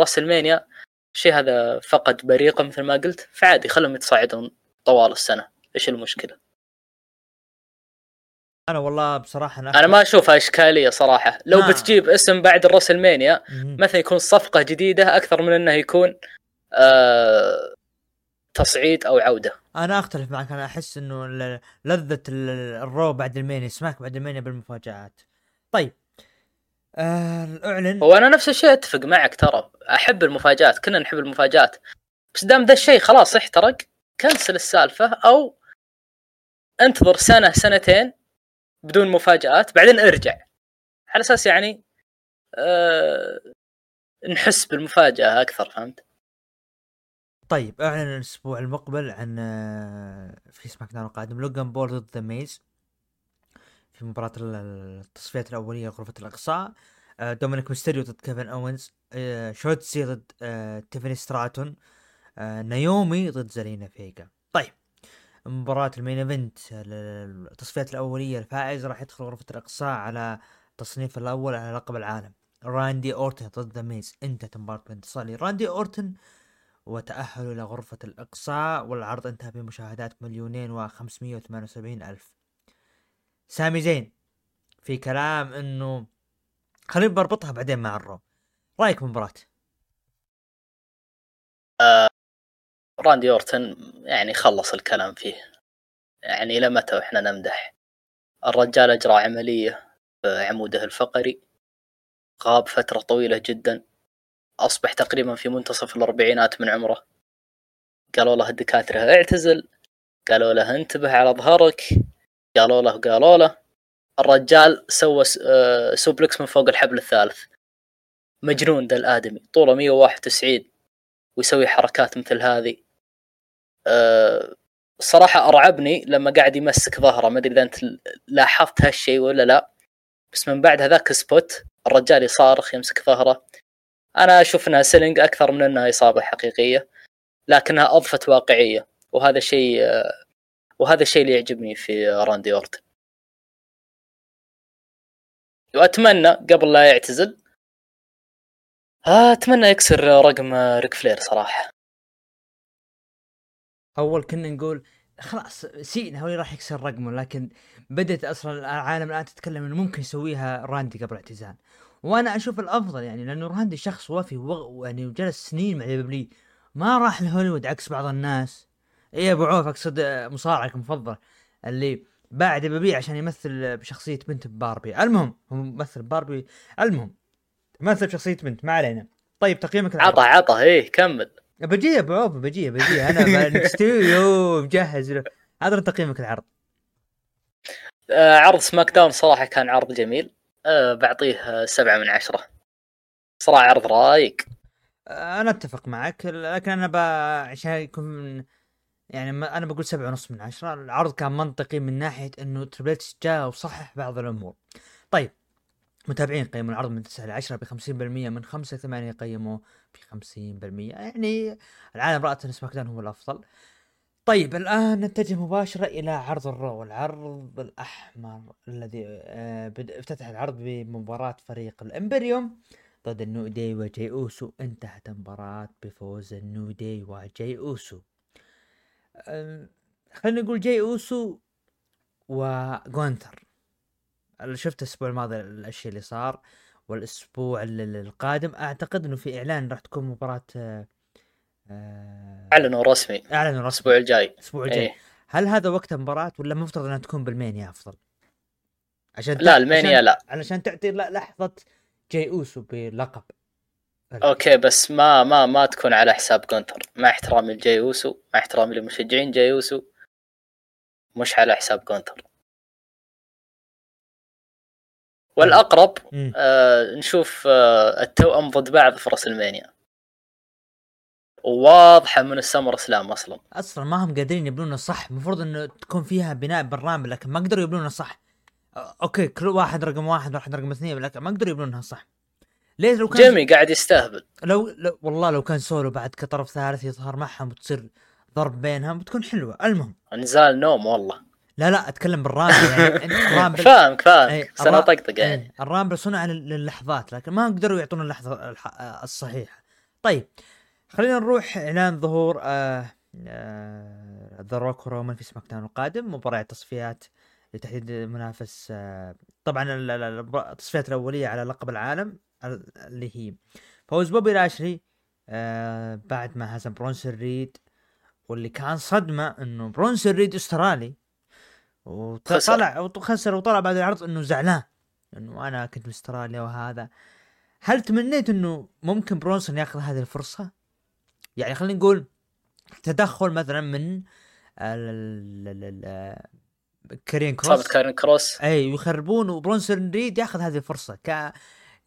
[SPEAKER 2] راسلمانيا الشيء هذا فقد بريقه مثل ما قلت فعادي خلهم يتصاعدون طوال السنة. إيش المشكلة؟
[SPEAKER 1] أنا والله بصراحة أنا
[SPEAKER 2] أنا ما أشوفها إشكالية صراحة. لو
[SPEAKER 1] آه.
[SPEAKER 2] بتجيب اسم بعد راس المانيا. مثلا يكون صفقة جديدة أكثر من إنه يكون آه تصعيد أو عودة.
[SPEAKER 1] أنا أختلف معك أنا أحس إنه ل- لذة ال- الرو بعد المانيا سماك بعد المانيا بالمفاجآت. طيب اعلن
[SPEAKER 2] هو أنا نفس الشيء أتفق معك ترى. أحب المفاجآت كنا نحب المفاجآت. بس دام ذا الشيء خلاص احترق cancel السالفة أو انتظر سنة سنتين بدون مفاجآت بعدين ارجع. على أساس يعني أه نحس بالمفاجأة أكثر فهمت؟
[SPEAKER 1] طيب أعلن الأسبوع المقبل عن آه، في سماك داون القادم لوجان بول ضد ذا ميز. في مباراة ال- التصفيات الأولية غرفة الإقصاء. آه، دومينيك ميستيريو ضد كيفن أوينز. آه، شوتسي ضد آه، تيفاني ستراتون. نايومي ضد زالينا فيجا طيب مباراة ال main event ال- التصفيات الأولية الفائز راح يدخل غرفة الإقصاء على التصنيف الأول على لقب العالم. راندي أورتن ضد ذا ميز. انتهت المباراة بانتصار لراندي أورتن وتأهلوا إلى غرفة الإقصاء والعرض انتهى بمشاهدات مليونين وخمسمية وثمانية وسبعين ألف سامي زين في كلام إنه خلينا بربطها بعدين مع الرو. رأيك بالمباراة
[SPEAKER 2] راندي أورتن يعني خلص الكلام فيه. يعني إلى متى وإحنا نمدح؟ الرجال أجرى عملية في عموده الفقري غاب فترة طويلة جدا أصبح تقريبا في منتصف الأربعينات من عمره. قالوا له الدكاترة اعتزل قالوا له انتبه على ظهرك. قالوا له قالوا له الرجال سوى آه، suplex من فوق الحبل الثالث. مجنون ذا الآدمي طوله 191 ويسوي حركات مثل هذه. أه الصراحة أرعبني لما قاعد يمسك ظهره ما أدري إذا أنت لاحظت هالشيء ولا لا. بس من بعد هذاك spot الرجال يصارخ يمسك ظهره. أنا أشوف أنها selling أكثر من أنها إصابة حقيقية لكنها أضفت واقعية. وهذا شيء آه، وهذا الشيء اللي يعجبني في راندي أورتن. وأتمنى قبل لا يعتزل أتمنى يكسر رقم ريك فلير صراحة.
[SPEAKER 1] أول كنا نقول خلاص سينا هو اللي راح يكسر رقمه لكن بدأت أصلا العالم الآن تتكلم إنه ممكن يسويها راندي قبل اعتزال وأنا أشوف الأفضل يعني لأنه راندي شخص وفي. يعني وجلس سنين مع دبليو ما راح لهوليوود عكس بعض الناس. إيه يا أبو عوف أقصد آه، مصارعك المفضل اللي باع دبليو عشان يمثل بشخصية بنت باربي. المهم هو ممثل باربي. المهم مثل بشخصية بنت ما علينا. طيب تقييمك العرض.
[SPEAKER 2] عطى عطى إيه كمل.
[SPEAKER 1] بجي يا أبو عوف بجي بجي. أنا [laughs] مستوي مجهز. له هذا تقييمك العرض.
[SPEAKER 2] آه، عرض سماك داون صراحة كان عرض جميل. آه، بعطيه سبعة من عشرة. صراحة عرض رايق
[SPEAKER 1] أنا أتفق معك لكن أنا. عشان يكون يعني ما أنا بقول سبعة ونص من عشرة. العرض كان منطقي من ناحية إنه تريبل جاء وصحح بعض الأمور. طيب متابعين قيموا العرض من 9 ل 10 ب 50% من 5 ل 8 قيموا ب 50% يعني العالم رأت إن سماك هو الأفضل. طيب الآن نتجه مباشرة إلى عرض الرو العرض الأحمر الذي آه، افتتح العرض بمباراة فريق ال Imperium ضد النو وجاي أوسو. انتهت المباراه بفوز النو وجاي أوسو. خلينا نقول جاي أوسو وجونثر اللي شفت الأسبوع الماضي الاشياء اللي صار والأسبوع ال- ال- القادم. أعتقد إنه في إعلان راح تكون مباراة آه،
[SPEAKER 2] أعلنوا رسمي.
[SPEAKER 1] أعلنوا رسمي.
[SPEAKER 2] الأسبوع الجاي.
[SPEAKER 1] الأسبوع الجاي.
[SPEAKER 2] إيه.
[SPEAKER 1] هل هذا وقت المباراة ولا مفترض إنها تكون بالمانيا أفضل؟ عشان
[SPEAKER 2] WrestleMania
[SPEAKER 1] عشان...
[SPEAKER 2] لا.
[SPEAKER 1] علشان تعطي ل- لحظة جاي أوسو بلقب.
[SPEAKER 2] okay بس ما ما ما تكون على حساب جونتر. مع احترامي لجاي أوسو مع احترامي لمشجعين جاي أوسو مش على حساب جونتر.
[SPEAKER 1] والأقرب.
[SPEAKER 2] آه نشوف آه التوأم ضد بعض في WrestleMania واضحة من ال SummerSlam أصلا.
[SPEAKER 1] أصلا ما هم قادرين يبنونها صح المفروض إنه تكون فيها بناء بال Rumble لكن ما قدروا يبنونها صح Okay كل واحد رقم واحد واحد رقم اثنين لكن ما قدروا يبنونها صح. ليش لو كان
[SPEAKER 2] جيمي قاعد يستهبل.
[SPEAKER 1] لو, لو والله لو كان سولو بعد كطرف ثالث يظهر معهم وتصير ضرب بينهم بتكون حلوة. المهم.
[SPEAKER 2] نزال نوم والله.
[SPEAKER 1] لا لا أتكلم بال Rumble يعني. [laughs] ال Rumble
[SPEAKER 2] فاهمك فاهمك
[SPEAKER 1] إيه،
[SPEAKER 2] سنه
[SPEAKER 1] الرا-
[SPEAKER 2] طقطق يعني.
[SPEAKER 1] إيه، ال Rumble صنع لل- للحظات لكن ما قدروا يعطونا اللحظه الصحيحة. طيب خلينا نروح إعلان ظهور آه آه ذا روك ورومان في SmackDown القادم مباراة تصفيات لتحديد منافس آه طبعا ال- ال- ال- التصفيات الأولية على لقب العالم. ال- اللي هي. فوز بوبي لاشلي آه بعد ما هزم برونسون ريد واللي كان صدمة إنه برونسون ريد
[SPEAKER 2] أسترالي.
[SPEAKER 1] وطلع وخسر وطلع بعد العرض إنه زعلان إنه أنا كنت من أستراليا وهذا. هل تمنيت إنه ممكن برونسون يأخذ هذه الفرصة؟ يعني خلينا نقول تدخل مثلا من
[SPEAKER 2] كاريون
[SPEAKER 1] كروس.
[SPEAKER 2] كاريون كروس.
[SPEAKER 1] أي ويخربون وبرونسون ريد يأخذ هذه الفرصة. ك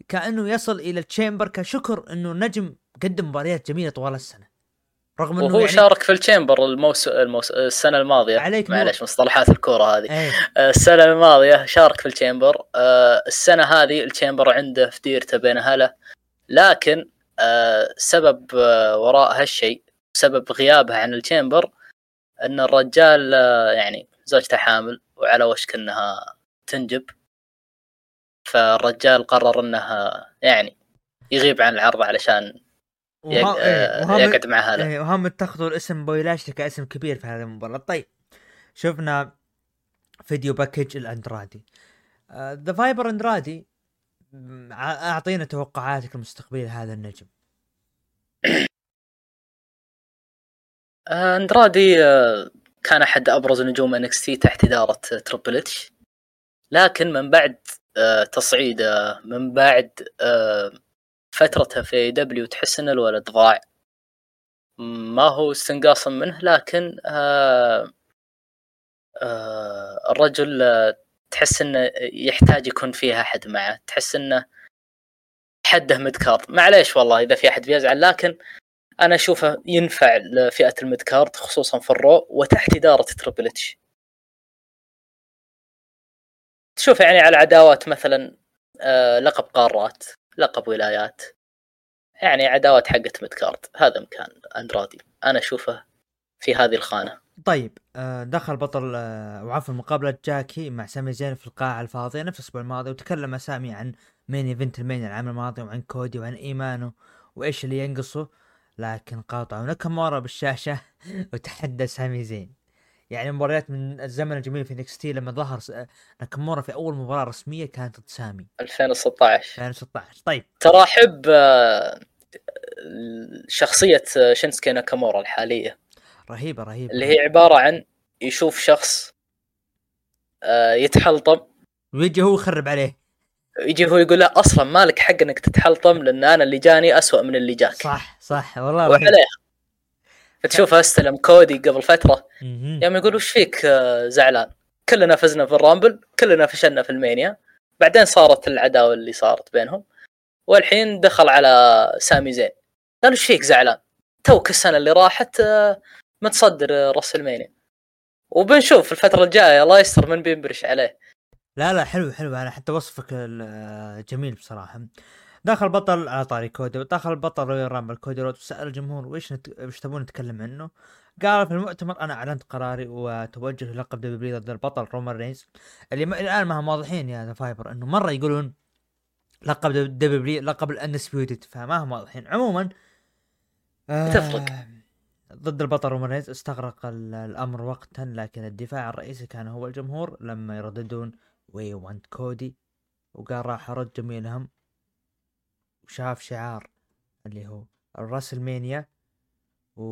[SPEAKER 1] كأنه يصل إلى ال Chamber كشكر إنه نجم قدم مباريات جميلة طوال السنة. رغم إنه
[SPEAKER 2] وهو
[SPEAKER 1] يعني
[SPEAKER 2] شارك في ال Chamber الموس... الموس... السنة الماضية.
[SPEAKER 1] عليك.
[SPEAKER 2] معلش مصطلحات الكورة هذه.
[SPEAKER 1] اي
[SPEAKER 2] آه، السنة الماضية شارك في ال Chamber آه، السنة هذه ال Chamber عنده في ديرته بين أهله. لكن آه، سبب وراء هالشيء سبب غيابه عن ال Chamber إن الرجال يعني زوجته حامل وعلى وشك إنها تنجب. فالرجال قرر انه يعني يغيب عن العرض علشان يق...
[SPEAKER 1] إيه،
[SPEAKER 2] آه،. يقعد مع اهله
[SPEAKER 1] إيه وهم اتخذوا الاسم بوبي لاشلي كاسم كبير في هذه المباراة. طيب شفنا video package الأندرادي. ذا فايبر اندرادي أعطينا توقعاتك المستقبليه لهذا النجم. [coughs]
[SPEAKER 2] آه، أندرادي آه، كان أحد أبرز نجوم NXT تحت إدارة تربل اتش لكن من بعد تصعيده من بعد آه، فترته في WWE تحس إن الولد ضاع ما هو استنقاصا منه لكن آه، آه، الرجل آه، تحس إنه يحتاج يكون فيه أحد معه. تحس إنه حده midcard. معليش والله إذا في أحد بيزعل لكن أنا أشوفه ينفع لفئة ال midcard خصوصا في ال Raw وتحت إدارة تربل اتش تشوف يعني على عداوات مثلا آه، لقب قارات لقب ولايات. يعني عداوات حقت midcard هذا مكان أندرادي. أنا أشوفه في هذه الخانة.
[SPEAKER 1] طيب آه، دخل بطل آه، وعفوا مقابلة جاكي مع سامي زين في القاعة الفاضية نفس الأسبوع الماضي وتكلم سامي عن main event ال main العام الماضي وعن كودي وعن ايمانه وإيش اللي ينقصه. لكن قاطعوا ناكامورا بالشاشة [laughs] وتحدى سامي زين. يعني مباريات من الزمن الجميل في NXT لما ظهر ناكامورا في أول مباراة رسمية كانت ضد سامي.
[SPEAKER 2] 2016
[SPEAKER 1] 2016 طيب.
[SPEAKER 2] ترى أحب آه، شخصية آه، شينسكي ناكامورا الحالية.
[SPEAKER 1] رهيبة رهيبة
[SPEAKER 2] اللي هي عبارة عن يشوف شخص آه، يتحلطم.
[SPEAKER 1] ويجي هو يخرب عليه.
[SPEAKER 2] يجي هو يقول له أصلا مالك حق إنك تتحلطم لأن أنا اللي جاني أسوأ من اللي جاك.
[SPEAKER 1] صح صح. والله.
[SPEAKER 2] وعليه. فتشوف أستلم كودي قبل
[SPEAKER 1] فترة.
[SPEAKER 2] يوم يقول وش فيك آه، زعلان. كلنا فزنا في ال Rumble كلنا فشلنا في ال Mania. بعدين صارت العداوة اللي صارت بينهم. والحين دخل على سامي زين. قال وش فيك زعلان؟ توك السنة اللي راحت آه، متصدر آه، WrestleMania. وبنشوف الفترة الجاية الله يستر من بينبرش عليه.
[SPEAKER 1] لا لا حلو حلو. أنا حتى وصفك جميل بصراحة. دخل بطل على طاري كودي دخل البطل Royal Rumble كودي رود وسال الجمهور وش نت... وش تبون نتكلم عنه؟ قال في المؤتمر أنا أعلنت قراري وتوجه لقب WWE ضد البطل رومان رينز اللي م... الآن ما هم واضحين يا ذا فايبر إنه مرة يقولون لقب WWE لقب ال Undisputed فما هم واضحين عموما آه
[SPEAKER 2] تفرق.
[SPEAKER 1] ضد البطل رومان رينز استغرق ال- الأمر وقتا لكن الدفاع الرئيسي كان هو الجمهور لما يرددون we want كودي وقال راح أرد جميلهم وشاف شعار اللي هو ال WrestleMania و...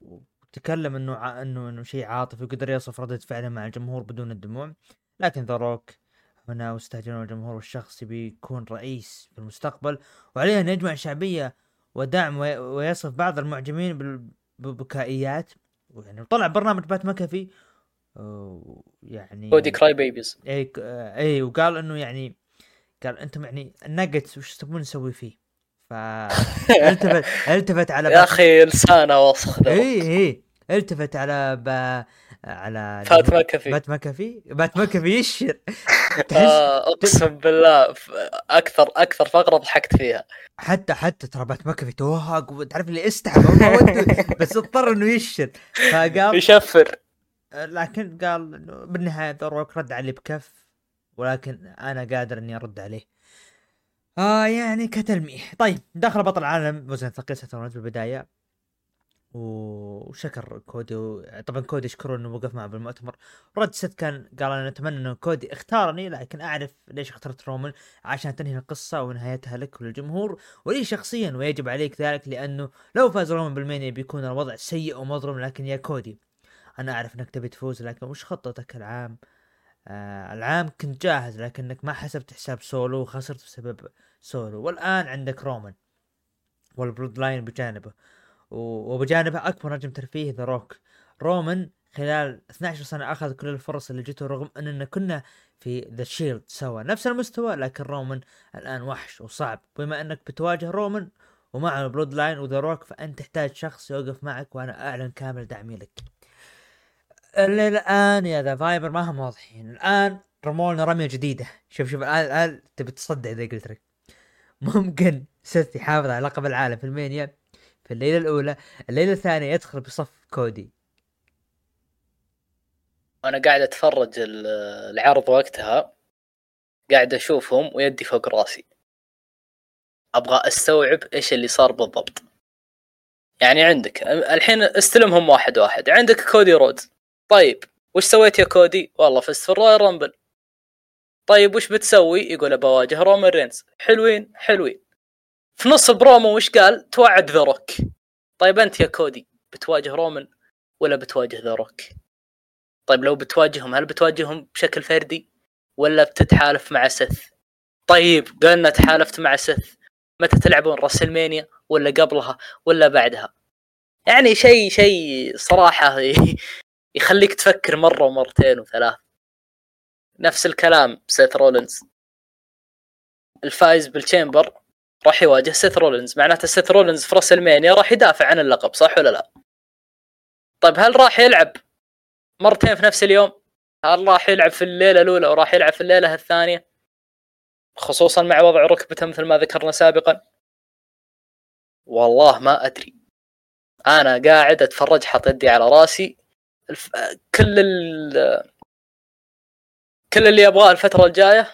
[SPEAKER 1] وتكلم إنه ع... إنه إنه شيء عاطفي وقدر يوصف ردة فعله مع الجمهور بدون الدموع. لكن ذا روك هنا واستهجنوا الجمهور والشخص بيكون رئيس في المستقبل وعليه أن يجمع شعبية ودعم وي... ويصف بعض المعجبين بال... ببكائيات. ويعني طلع برنامج بات مكفي يعني
[SPEAKER 2] كودي crybabies
[SPEAKER 1] اي اي وقال إنه يعني قال أنتم يعني الناجتس وش تبون نسوي فيه؟ فالتفت [laughs] التفت على
[SPEAKER 2] يا أخي لسانه وسخ.
[SPEAKER 1] اي اي التفت على ب... على
[SPEAKER 2] فات مكفي
[SPEAKER 1] بات مكفي بات مكفي يشر [laughs]
[SPEAKER 2] آه أقسم بالله أكثر أكثر فقرة ضحكت فيها.
[SPEAKER 1] حتى حتى ترى بات مكفي توهق وتعرف اللي استحى بس اضطر إنه يشر فقال
[SPEAKER 2] يشفر.
[SPEAKER 1] لكن قال إنه بالنهاية ذا رد عليه بكف. ولكن أنا قادر إني أرد عليه. آه يعني كتلميح. طيب دخل بطل العالم. وزن ثقيل رولينز بالبدايه وشكر كودي و... طبعا كودي يشكره إنه وقف معه بالمؤتمر. رد سيث كان قال أنا أتمنى إنه كودي اختارني لكن أعرف ليش اخترت رومان عشان تنهي القصة ونهايتها لك وللجمهور. ولي شخصيا ويجب عليك ذلك لأنه لو فاز رومان بالمانيا بيكون الوضع سيء ومظلم لكن يا كودي أنا أعرف إنك تبي تفوز لكن وش خطتك العام؟ آه العام كنت جاهز لكنك ما حسبت حساب سولو وخسرت بسبب سولو. والآن عندك رومان والبلود لاين بجانبه وبجانبه أكبر نجم ترفيه ذا روك. رومان خلال 12 سنة أخذ كل الفرص اللي جته رغم أننا كنا في ذا شيلد سوا نفس المستوى لكن رومان الآن وحش وصعب. بما أنك بتواجه رومان ومع البلود لاين وذا روك فأنت تحتاج شخص يوقف معك وأنا أعلن كامل دعمي لك. الان يا ذا فايبر ما هم واضحين. الآن رموا لنا رمية جديدة. شوف شوف الان الان تبي تصدع إذا قلت لك؟ [laughs] ممكن سيث يحافظ على لقب العالم في المانيا في الليلة الأولى الليلة الثانية يدخل بصف كودي.
[SPEAKER 2] وأنا قاعد أتفرج ال- العرض وقتها. قاعد أشوفهم ويدي فوق راسي. أبغى أستوعب إيش اللي صار بالضبط. يعني عندك الحين استلمهم واحد واحد. عندك كودي رودز. طيب وش سويت يا كودي؟ والله فزت في الرويال رامبل. طيب وش بتسوي؟ يقول بواجه رومان رينز. حلوين حلوين. في نص البرومو وش قال؟ توعد ذا روك. طيب أنت يا كودي بتواجه رومان ولا بتواجه ذا روك؟ طيب لو بتواجههم هل بتواجههم بشكل فردي ولا بتتحالف مع سيث طيب قلنا تحالفت مع سيث متى تلعبون راسلمانيا ولا قبلها ولا بعدها؟ يعني شيء شيء صراحة [laughs] يخليك تفكر مرة ومرتين وثلاث. نفس الكلام سيث رولينز. الفايز بالتشامبر راح يواجه سيث رولينز. معناته سيث رولينز في راسلمانيا راح يدافع عن اللقب صح ولا لا؟ طيب هل راح يلعب مرتين في نفس اليوم؟ هل راح يلعب في الليلة الأولى وراح يلعب في الليلة الثانية؟ خصوصا مع وضع ركبته مثل ما ذكرنا سابقا. والله ما أدري. أنا قاعد أتفرج حاط يدي على راسي. الف... كل ال... كل اللي أبغاه الفترة الجاية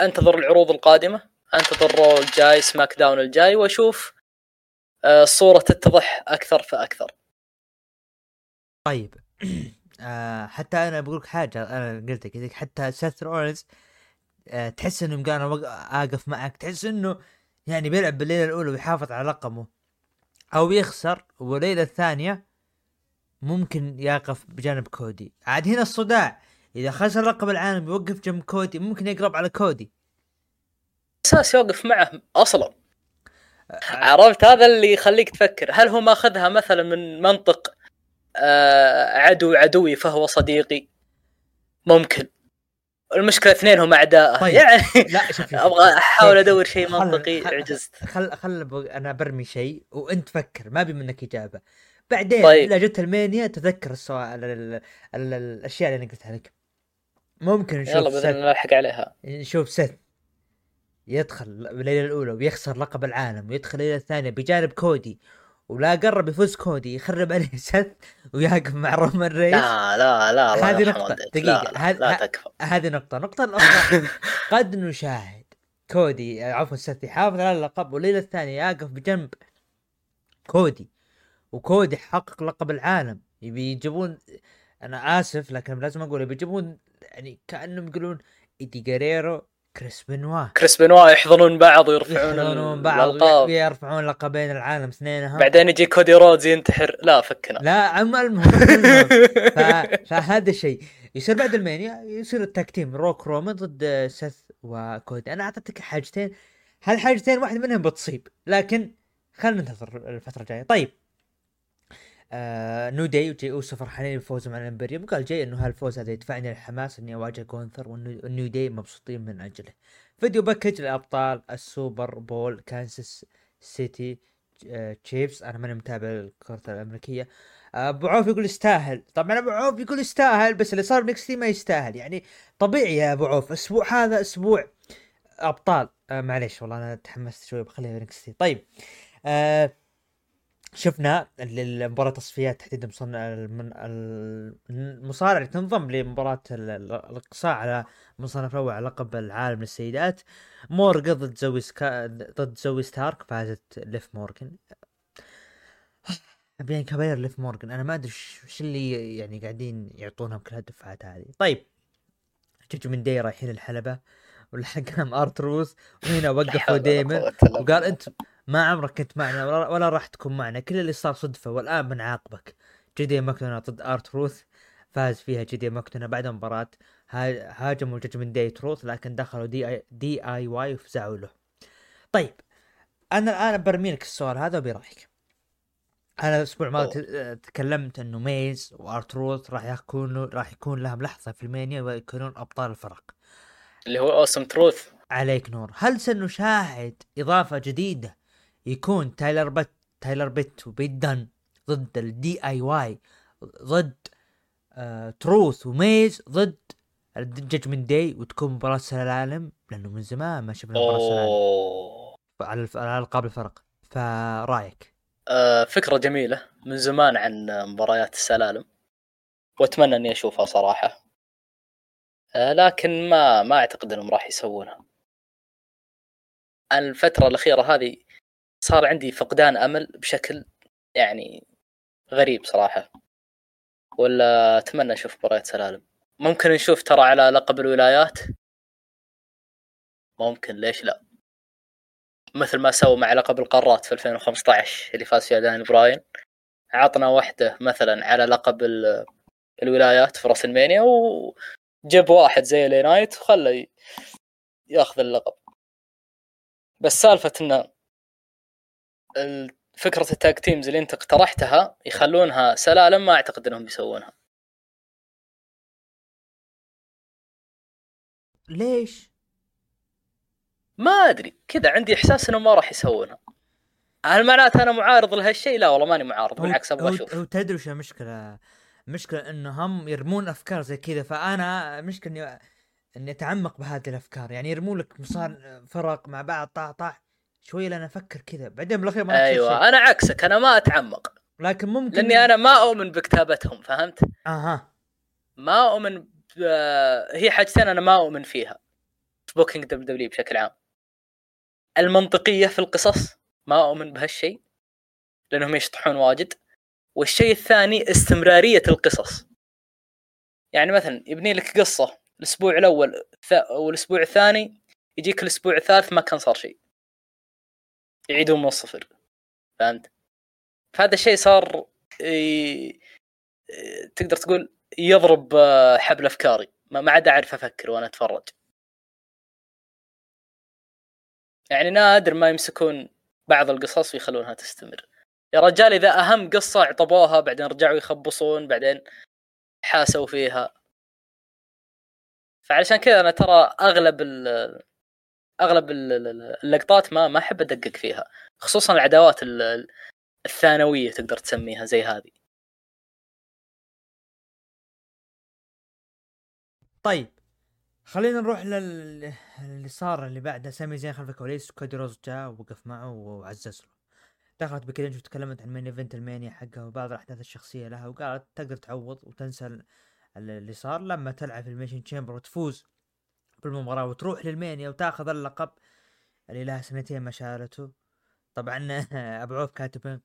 [SPEAKER 2] أنتظر العروض القادمة أنتظر رو الجاي سماك داون الجاي وأشوف آه، الصورة تتضح أكثر فأكثر.
[SPEAKER 1] طيب. [clears throat] آه حتى أنا بقول لك حاجة أنا قلت لك حتى سيث رولينز آه تحس انه قال أنا وق- آقف معك تحس إنه يعني بيلعب بالليلة الأولى ويحافظ على لقبه أو يخسر والليلة الثانية ممكن يقف بجانب كودي. عاد هنا الصداع. إذا خسر لقب العالم يوقف جنب كودي ممكن يقرب على كودي.
[SPEAKER 2] أساس يوقف معه أصلا. عرفت؟ هذا اللي يخليك تفكر. هل هو ماخذها مثلا من منطق آه عدو عدوي فهو صديقي؟ ممكن. المشكلة اثنينهم أعداء.
[SPEAKER 1] طيب.
[SPEAKER 2] يعني
[SPEAKER 1] لا شوف. [laughs]
[SPEAKER 2] أبغى أحاول أدور شيء
[SPEAKER 1] خل-
[SPEAKER 2] منطقي
[SPEAKER 1] خل-
[SPEAKER 2] عجزت.
[SPEAKER 1] خل خل ب- أنا برمي شيء وأنت فكر. ما أبي منك إجابة. بعدين
[SPEAKER 2] طيب.
[SPEAKER 1] إذا جت ألمانيا تذكر السؤال ال- ال- ال- الأشياء اللي أنا قلتها لك. ممكن نشوف
[SPEAKER 2] يلا باذن الله نلحق عليها.
[SPEAKER 1] نشوف سيث يدخل بالليله الأولى ويخسر لقب العالم ويدخل الليلة الثانية بجانب كودي ولا قرب يفوز كودي يخرب عليه [laughs] سيث ويقف مع رومان رينز
[SPEAKER 2] لا لا لا
[SPEAKER 1] هذه نقطة. دقيقة.
[SPEAKER 2] لا, لا,
[SPEAKER 1] هذ-
[SPEAKER 2] لا
[SPEAKER 1] ه-
[SPEAKER 2] تكفى.
[SPEAKER 1] هذه نقطة، النقطة الأخرى [laughs] قد نشاهد كودي عفوا سيث يحافظ على اللقب والليلة الثانية يقف بجنب كودي. وكودي حقق لقب العالم. يبي يجيبون أنا آسف لكن لازم أقول يبي يجيبون يعني كأنهم يقولون إيدي غيريرو كريس بنوا
[SPEAKER 2] كريس بنوا يحضنون بعض ويرفعون
[SPEAKER 1] يحضنون بعض ويرفعون لقبين العالم اثنينهم.
[SPEAKER 2] بعدين يجي كودي رودز ينتحر. لا فكنا.
[SPEAKER 1] لا اما المهم. ف... فهذا شيء. يصير بعد المانيا يصير ال tag team روك رومان ضد سيث وكودي. أنا أعطيتك حاجتين. هالحاجتين واحد منهم بتصيب لكن خلينا ننتظر الفترة الجاية. طيب. آه نيو داي وجي اوسو فرحانين بفوزهم على الامبريوم قال جاي إنه هالفوز هذا يدفعني للحماس إني أواجه جونثر والنيو داي مبسوطين من أجله. video package لابطال السوبر بول كانساس سيتي آه، تشيفز. أنا ماني متابع الكرة الأمريكية. آه، أبو عوف يقول يستاهل. طبعا أبو عوف يقول يستاهل بس اللي صار ب NXT ما يستاهل. يعني طبيعي يا أبو عوف أسبوع هذا أسبوع أبطال. آه معليش والله أنا تحمست شوي بخليها ب NXT طيب آه شفنا ال- المباراة تصفيات تحديدا مصنع المصارع اللي تنضم لمباراة ال- ال- الإقصاء على مصنف الأول على لقب العالم للسيدات. مورغان ضد زوي سكا ضد زوي ستارك فازت ليف مورغان. [sighs] بين كبير ليف مورغان. أنا ما أدري وش اللي يعني قاعدين يعطونهم كل هالدفعات هذه. طيب جوجو من داي رايحين الحلبة؟ والحكم آرتروس وهنا وقفوا ديمن وقال انت ما عمرك كنت معنا ولا, راح تكون معنا كل اللي صار صدفة والآن بنعاقبك جدي ماكدونا ضد آرت روث فاز فيها جدي ماكدونا بعد المباراة ها- هاجموا جدجمنت داي تروث لكن دخلوا دي اي دي آي واي وفزعوا له. طيب أنا الآن برمي لك السؤال هذا وبرأيك. أنا الأسبوع الماضي تكلمت إنه ميز وآر تروث راح يكونوا راح يكون لهم لحظة في المانيا ويكونون أبطال الفرق.
[SPEAKER 2] اللي هو أوسم تروث
[SPEAKER 1] عليك نور هل سنشاهد إضافة جديدة يكون تايلر بت تايلر بيت وبيت دن ضد ال DIY ضد آه تروث وميز ضد الججمنت داي وتكون مباراة سنة العالم لأنه من زمان ما شفنا مباراة
[SPEAKER 2] أوه.
[SPEAKER 1] على على ألقاب الفرق. فرأيك؟
[SPEAKER 2] آه فكرة جميلة. من زمان عن مباريات السلالم وأتمنى إني أشوفها صراحة. آه لكن ما ما أعتقد إنهم راح يسوونها. الفترة الأخيرة هذه صار عندي فقدان أمل بشكل يعني غريب صراحة. ولا أتمنى أشوف مباريات سلالم. ممكن نشوف ترى على لقب الولايات. ممكن ليش لا؟ مثل ما سووا مع لقب القارات في 2015 اللي فاز فيها دانيال براين. عطنا واحدة مثلا على لقب ال- الولايات في راسلمانيا وجاب واحد زي LA نايت وخله ياخذ اللقب. بس سالفة إنه فكرة التاج تيمز اللي انت اقترحتها يخلونها سلالم ما أعتقد إنهم بيسوونها
[SPEAKER 1] ليش؟
[SPEAKER 2] ما أدري كذا عندي إحساس انهم ما راح يسوونها هل معناته أنا معارض لهالشيء؟ لا والله ماني معارض بالعكس
[SPEAKER 1] أبغى
[SPEAKER 2] أشوف
[SPEAKER 1] هو تدري وش المشكلة؟ المشكلة إنه هم يرمون أفكار زي كذا فأنا مشكلة اني إني أتعمق بهذه الأفكار يعني يرمون لك مصار فرق مع بعض طاح طاح شوي لنا أفكر كذا. بعدين بالأخير ما.
[SPEAKER 2] أيوه أنا عكسك أنا ما أتعمق.
[SPEAKER 1] لكن ممكن
[SPEAKER 2] لأني أنا ما أؤمن بكتابتهم فهمت؟
[SPEAKER 1] أها.
[SPEAKER 2] ما أؤمن ب... هي حاجتين أنا ما أؤمن فيها. في بوكينج دبليو دبليو بشكل عام. المنطقية في القصص ما أؤمن بهالشيء لأنهم يشطحون واجد. والشيء الثاني استمرارية القصص. يعني مثلا يبني لك قصة الأسبوع الأول والأسبوع الثاني يجيك الأسبوع الثالث ما كان صار شيء. يعيدون من الصفر. فهمت؟ فهذا الشيء صار ي... تقدر تقول يضرب آه، حبل أفكاري. ما عاد أعرف أفكر وأنا أتفرج. يعني نادر ما يمسكون بعض القصص ويخلونها تستمر. يا رجال إذا أهم قصة عطبوها بعدين رجعوا يخبصون بعدين حاسوا فيها. فعلشان كذا أنا ترى أغلب ال أغلب ال- ال- اللقطات ما ما أحب أدقق فيها خصوصا العداوات ال- الثانوية تقدر تسميها زي هذه.
[SPEAKER 1] طيب خلينا نروح لل اللي صار اللي بعده. سامي زين خلف الكواليس كودي رودز جاء ووقف معه وعزز له. دخلت بيكي لينش وتكلمت عن main event المانيا حقها وبعض الأحداث الشخصية لها وقالت تقدر تعوض وتنسى اللي صار لما تلعب في Elimination Chamber وتفوز. بالمباراة وتروح للمانيا وتاخذ اللقب. اللي لها سنتين ما شالته طبعا [laughs] أبو عوف كاتب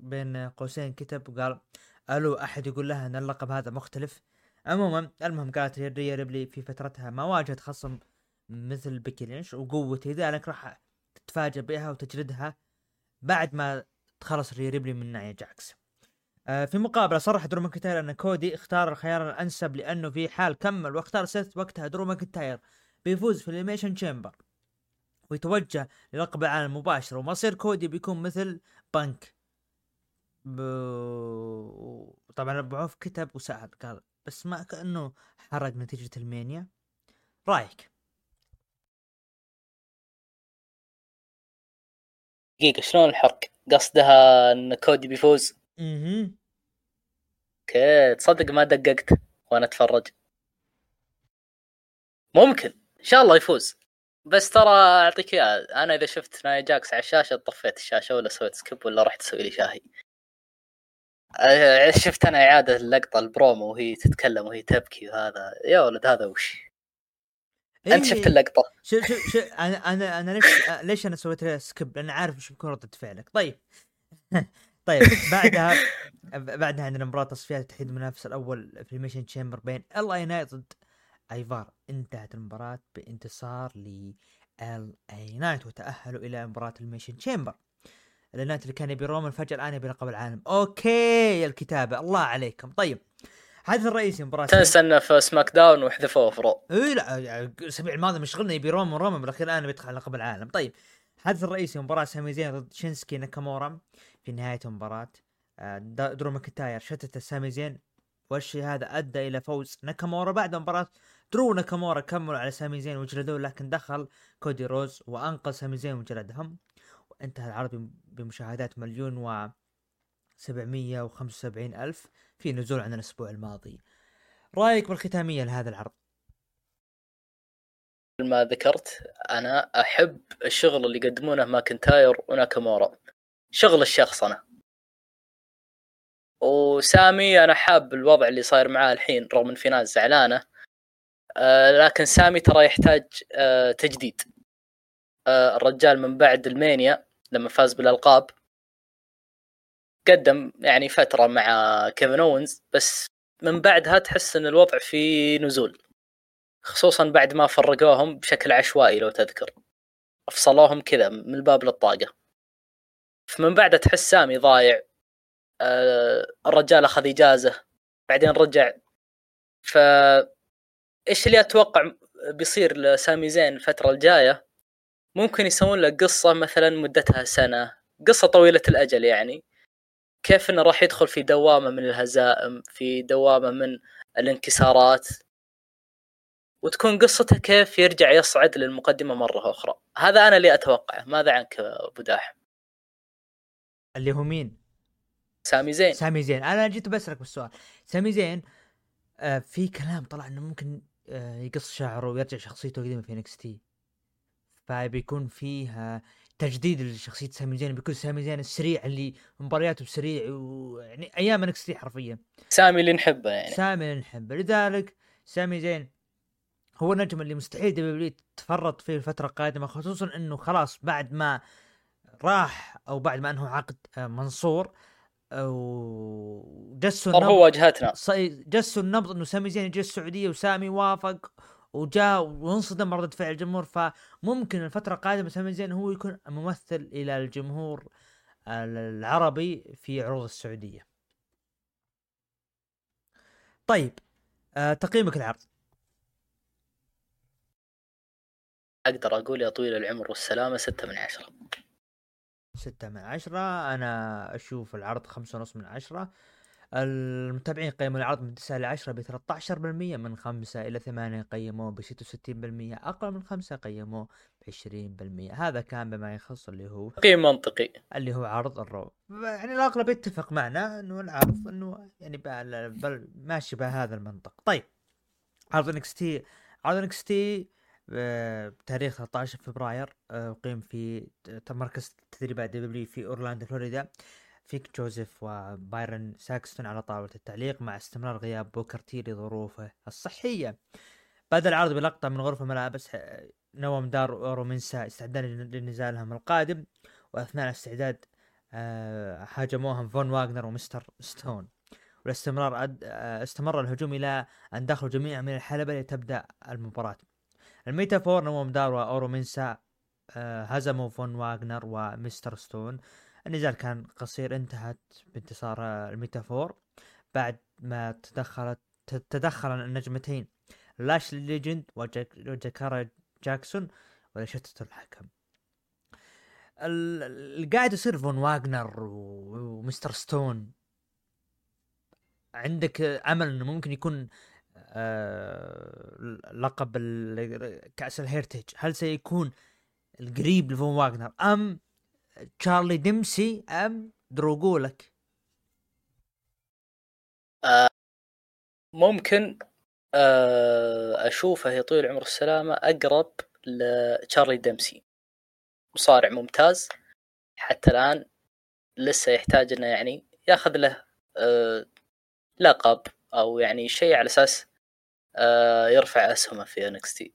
[SPEAKER 1] بين قوسين كتب وقال ألو أحد يقول لها إن اللقب هذا مختلف. عموما المهم قالت ريا ريبلي في فترتها ما واجهت خصم مثل بيكي لينش وقوتي لذلك راح تتفاجأ بها وتجلدها بعد ما تخلص ريا ريبلي من نايا جاكس. في مقابلة صرح درو ماكنتاير أن كودي اختار الخيار الأنسب لأنه في حال كمل واختار سيث وقتها درو ماكنتاير بيفوز في ال Elimination Chamber ويتوجه للقب العالم مباشرة ومصير كودي بيكون مثل بنك ب... طبعا ابو عوف كتب وسأل قال بس ما كأنه حرق نتيجة المانيا رأيك
[SPEAKER 2] دقيقة شلون الحرق؟ قصدها إن كودي بيفوز؟
[SPEAKER 1] أها
[SPEAKER 2] أوكي تصدق ما دققت وأنا أتفرج. ممكن إن شاء الله يفوز. بس ترى أعطيك اياها أنا إذا شفت نايا جاكس على الشاشة طفيت الشاشة ولا سويت skip ولا رحت أسوي لي شاهي. آه، شفت أنا إعادة اللقطة البرومو وهي تتكلم وهي تبكي وهذا. يا ولد هذا وش؟ إيه. انت شفت اللقطة؟
[SPEAKER 1] شوف شوف شو أنا أنا أنا ليش ليش أنا سويت لها skip؟ لأن عارف وش بيكون رده فعلك طيب. [laughs] طيب [laughs] بعدها بعدها عندنا مباراة تصفيات لتحديد المنافس الأول في Elimination Chamber بين LA Knight ضد ايفار انتهت المباراة بانتصار ل LA Knight وتأهلوا إلى مباراة Elimination Chamber LA Knight اللي كان يبي رومان فجأة الآن يبي لقب العالم. أوكي الكتابة. الله عليكم. طيب الحدث الرئيسي مباراة
[SPEAKER 2] تنسى إنه في SmackDown وحذفوه في Raw.
[SPEAKER 1] اي لا الأسبوع الماضي مشغلنا يبي رومان رومان بالاخير الآن بيدخل لقب العالم. طيب الحدث الرئيسي مباراة سامي زين ضد شينسكي ناكامورا في نهاية المباراة. آه، درو ماكنتاير شتت سامي زين والشيء هذا أدى إلى فوز ناكامورا. بعد مباراة درو ناكامورا كملوا على سامي زين وجلدوه لكن دخل كودي رودز وأنقذ سامي زين وجلدهم وانتهى العرض بمشاهدات مليون و 775 ألف في نزول عن الأسبوع الماضي. رأيك بالختامية لهذا العرض؟
[SPEAKER 2] ما ذكرت أنا أحب الشغل اللي يقدمونه ماكنتاير وناكامورا. شغل الشخص أنا. وسامي أنا حاب الوضع اللي صاير معاه الحين رغم إن في ناس زعلانة. آه، لكن سامي ترى يحتاج آه، تجديد. آه، الرجال من بعد المانيا لما فاز بالألقاب قدم يعني فترة مع كيفن اونز بس من بعدها تحس إن الوضع في نزول. خصوصا بعد ما فرقوهم بشكل عشوائي لو تذكر. أفصلوهم كذا من الباب للطاقة. فمن بعدها تحس سامي ضايع. الرجال أخذ إجازة. بعدين رجع. ف إيش اللي أتوقع بيصير لسامي زين الفترة الجاية؟ ممكن يسوون له قصة مثلا مدتها سنة. قصة طويلة الأجل يعني. كيف إنه راح يدخل في دوامة من الهزائم في دوامة من الانكسارات. وتكون قصته كيف يرجع يصعد للمقدمة مرة أخرى. هذا أنا اللي أتوقعه. ماذا عنك أبو داحم؟
[SPEAKER 1] اللي هو مين؟
[SPEAKER 2] سامي زين.
[SPEAKER 1] سامي زين. أنا جيت بسألك بالسؤال. سامي زين آه في كلام طلع إنه ممكن آه، يقص شعره ويرجع شخصيته القديمة في NXT فبيكون فيها تجديد لشخصية سامي زين. بيكون سامي زين السريع اللي مبارياته سريع ويعني أيام NXT حرفيا.
[SPEAKER 2] سامي اللي نحبه يعني.
[SPEAKER 1] سامي اللي نحبه. لذلك سامي زين هو النجم اللي مستحيل W تفرط فيه الفترة القادمة خصوصا إنه خلاص بعد ما راح أو بعد ما انه عقد آه، منصور وجسوا
[SPEAKER 2] النبض هو واجهتنا
[SPEAKER 1] جسوا النبض إنه سامي زين يجي السعودية وسامي وافق وجاء وانصدم ردة فعل الجمهور فممكن الفترة القادمة سامي زين هو يكون ممثل إلى الجمهور العربي في عروض السعودية. طيب آه تقييمك العرض
[SPEAKER 2] أقدر أقول يا طويل العمر والسلامة ستة من عشرة.
[SPEAKER 1] ستة من عشرة. أنا أشوف العرض خمسة ونص من عشرة. المتابعين قيموا العرض من تسعة إلى عشرة بثلاثة عشر بالمية من خمسة إلى ثمانية قيموه بستة وستين بالمية أقل من خمسة قيموه بعشرين بالمية. هذا كان بما يخص اللي هو
[SPEAKER 2] تقييم منطقي.
[SPEAKER 1] اللي هو عرض ال Raw يعني الأغلب يتفق معنا أنه العرض أنه يعني بل ماشي بهذا المنطق. طيب عرض NXT عرض NXT بتاريخ 13 فبراير آه، اقيم في مركز تدريبات W في أورلاندو فلوريدا. فيك جوزيف وبايرون ساكستون على طاولة التعليق مع استمرار غياب بوكر تي لظروفه الصحية. بدأ العرض بلقطة من غرفة ملابس نوم دار وأورو منسا استعدادا لنزالهم القادم. وأثناء الاستعداد آه، هاجموهم فون واغنر ومستر ستون. والاستمرار. آه، استمر الهجوم إلى أن دخلوا جميعا من الحلبة لتبدأ المباراة. ال Meta-Four نوم دار وأورو منسا آه، هزموا فون واغنر ومستر ستون. النزال كان قصير انتهت بانتصار ال Meta-Four. بعد ما تدخلت تدخل النجمتين لاش ليجند وجاكارا جاكسون وشتت الحكم. اللي قاعد يصير فون واغنر ومستر ستون. عندك أمل إنه ممكن يكون آه لقب كأس الهيرتج هل سيكون القريب لفون واغنر أم تشارلي ديمسي أم دروغولك
[SPEAKER 2] آه ممكن آه أشوفه يطول عمر السلامة أقرب لتشارلي ديمسي. مصارع ممتاز حتى الآن لسه يحتاج إنه يعني ياخذ له آه لقب. أو يعني شيء على أساس آه يرفع أسهمه في NXT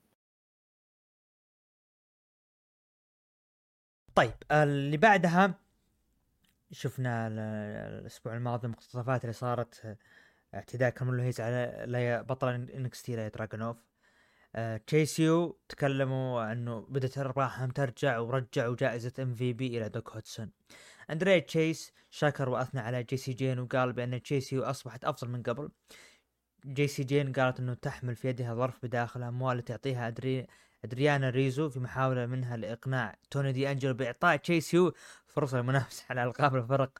[SPEAKER 1] طيب اللي بعدها شفنا الأسبوع الماضي المقتطفات اللي صارت اعتداء كارميلو هيز على بطل NXT ايليا دراجونوف Chase U تكلموا أنه بدأت أرباحهم ترجع ورجعوا جائزة MVP إلى دوك هدسون. اندري تشيس شكر وأثنى على جيسي جين وقال بأن Chase U أصبحت أفضل من قبل. جيسي جين قالت أنه تحمل في يدها ظرف بداخل اموال تعطيها أدريانا ريزو في محاولة منها لإقناع توني دي أنجلو بإعطاء Chase U فرصة للمنافسة على ألقاب الفرق.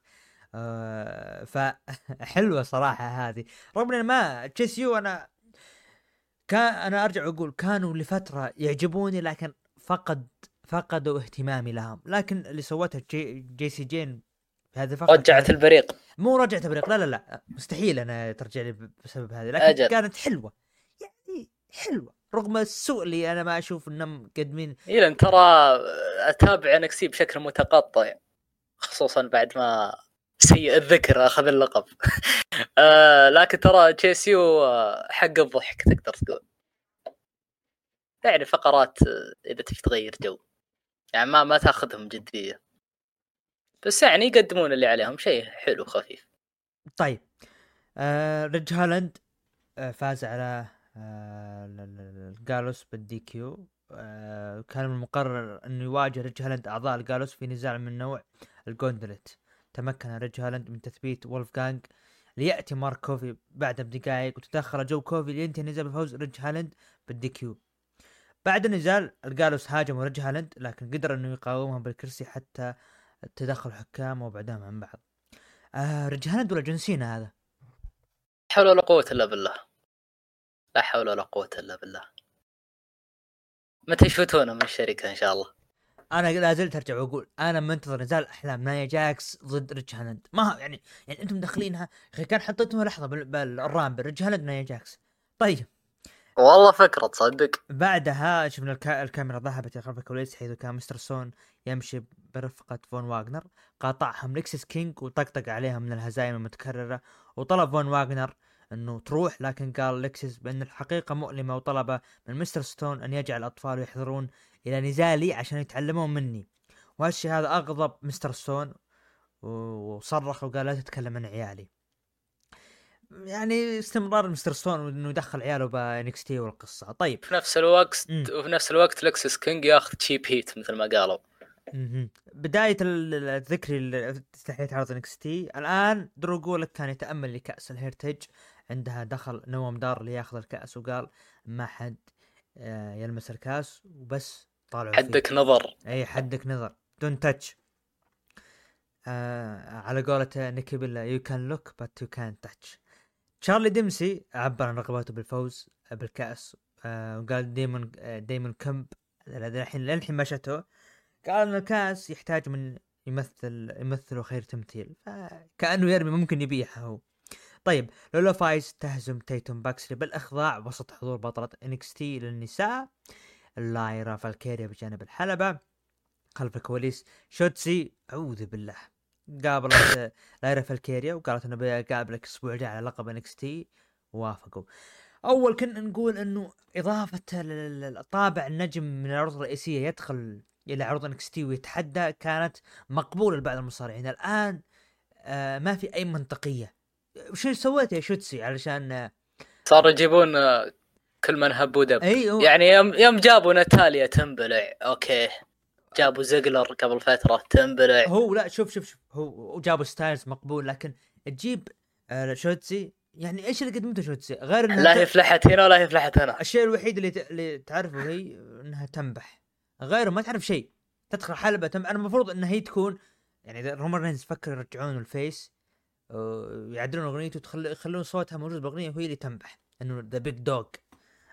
[SPEAKER 1] آه فحلوة [laughs] صراحة هذه. رغم ان ما Chase U أنا كان أنا أرجع وأقول كانوا لفترة يعجبوني لكن فقد فقدوا اهتمامي لهم. لكن اللي سوته جي, جي سي جين
[SPEAKER 2] في هذه الفترة رجعت البريق
[SPEAKER 1] مو رجعت البريق لا لا لا. مستحيل أنا ترجع لي بسبب هذه لكن أجل. كانت حلوة. يعني حلوة. رغم السوء اللي أنا ما أشوف إنهم مقدمين
[SPEAKER 2] اذا ترى أتابع NXT بشكل متقطع خصوصا بعد ما سيء الذكر أخذ اللقب. [laughs] آه لكن ترى Chase U حق الضحك تقدر تقول. يعني فقرات إذا تبي تغير جو. يعني ما ما تاخذهم جدية. بس يعني يقدمون اللي عليهم شيء حلو خفيف
[SPEAKER 1] طيب. آه ريدج هولاند آه فاز على آه جالوس بال DQ آه كان المقرر إنه يواجه ريدج هولاند أعضاء الجالوس في نزاع من نوع ال gauntlet تمكن ريدج هولاند من تثبيت وولفغانغ ليأتي مارك كوفي بعد بدقائق وتدخل جو كوفي لينتهي النزال بفوز ريدج هولاند بال DQ بعد النزال الجالوس هاجموا ريدج هولاند لكن قدر إنه يقاومهم بالكرسي حتى تدخل حكام وبعدهم عن بعض. آه ريدج هولاند ولا جنسينا هذا؟
[SPEAKER 2] حول ولا قوة إلا بالله. لا حول ولا قوة إلا بالله. متى يشوتونه من الشركة إن شاء الله؟
[SPEAKER 1] أنا لا زلت أرجع وأقول أنا منتظر نزال أحلام نايا جاكس ضد ريدج هولاند. ما يعني يعني أنتم مدخلينها أخي كان حطيتهم لحظة بال Rumble ريدج هولاند نايا جاكس. طيب.
[SPEAKER 2] والله فكرة تصدق؟
[SPEAKER 1] بعدها شفنا الكا... الكاميرا ذهبت خلف الكواليس حيث كان مستر ستون يمشي برفقة فون واغنر قاطعهم لكسس كينج وطقطق عليهم من الهزايم المتكررة وطلب فون واغنر إنه تروح لكن قال لكسس بأن الحقيقة مؤلمة وطلب من مستر ستون أن يجعل الأطفال يحضرون إلى نزالي عشان يتعلمون مني. وهالشي هذا أغضب مستر ستون وصرخ وقال لا تتكلم عن عيالي. يعني استمرار مستر ستون إنه يدخل عياله ب NXT والقصة. طيب.
[SPEAKER 2] في نفس الوقت م. وفي نفس الوقت لكسس كينج ياخذ cheap heat مثل ما قالوا.
[SPEAKER 1] بداية الذكر تحية عرض NXT الآن درو غولاك كان يتأمل لكأس ال Heritage عندها دخل نوام دار لياخذ الكأس وقال ما حد آه، يلمس الكأس. وبس.
[SPEAKER 2] طالعوا حدك فيه. نظر.
[SPEAKER 1] إي حدك نظر. don't touch آه على قولة نيكي بيلا يو كان لوك بات يو كان تاتش تشارلي ديمسي عبر عن رغبته بالفوز بالكأس. آه وقال ديمون آه ديمون كمب الحين للحين ما شته قال إن الكأس يحتاج من يمثل يمثله خير تمثيل. فكأنه يرمي ممكن يبيعها هو. طيب لولا فايز تهزم تيتوم باكسلي بالاخضاع وسط حضور بطلة NXT للنساء. لايرا فالكيريا بجانب الحلبة. خلف الكواليس شوتسي أعوذ بالله. قابلت [coughs] لايرا فالكيريا وقالت إنه بقابلك الأسبوع الجاي على لقب NXT. وافقوا. أول كنا نقول إنه إضافة الطابع النجم من العروض الرئيسية يدخل إلى عروض NXT ويتحدى كانت مقبولة لبعض المصارعين. الآن آه ما في أي منطقية. وش سويت يا شوتسي علشان آه
[SPEAKER 2] صاروا يجيبون آه، كل من هب ودب.
[SPEAKER 1] هو-
[SPEAKER 2] يعني يوم يوم جابوا ناتاليا تنبلع أوكي. جابوا زيجلر قبل فترة تنبلع
[SPEAKER 1] هو لا شوف شوف شوف. هو جابوا ستايلز مقبول لكن تجيب آه شوتسي. يعني إيش اللي قدمته شوتسي؟ غير إنها
[SPEAKER 2] لا هي فلحت هنا ولا هي فلحت هنا.
[SPEAKER 1] الشيء الوحيد اللي ت... اللي تعرفه هي إنها تنبح. غيره ما تعرف شيء. تدخل حلبة تم... أنا المفروض انها هي تكون يعني إذا رومان رينز فكر يرجعون ال face. ويعدلون أغنيته وتخل... يخلون صوتها موجود بالاغنيه وهي اللي تنبح. إنه the big dog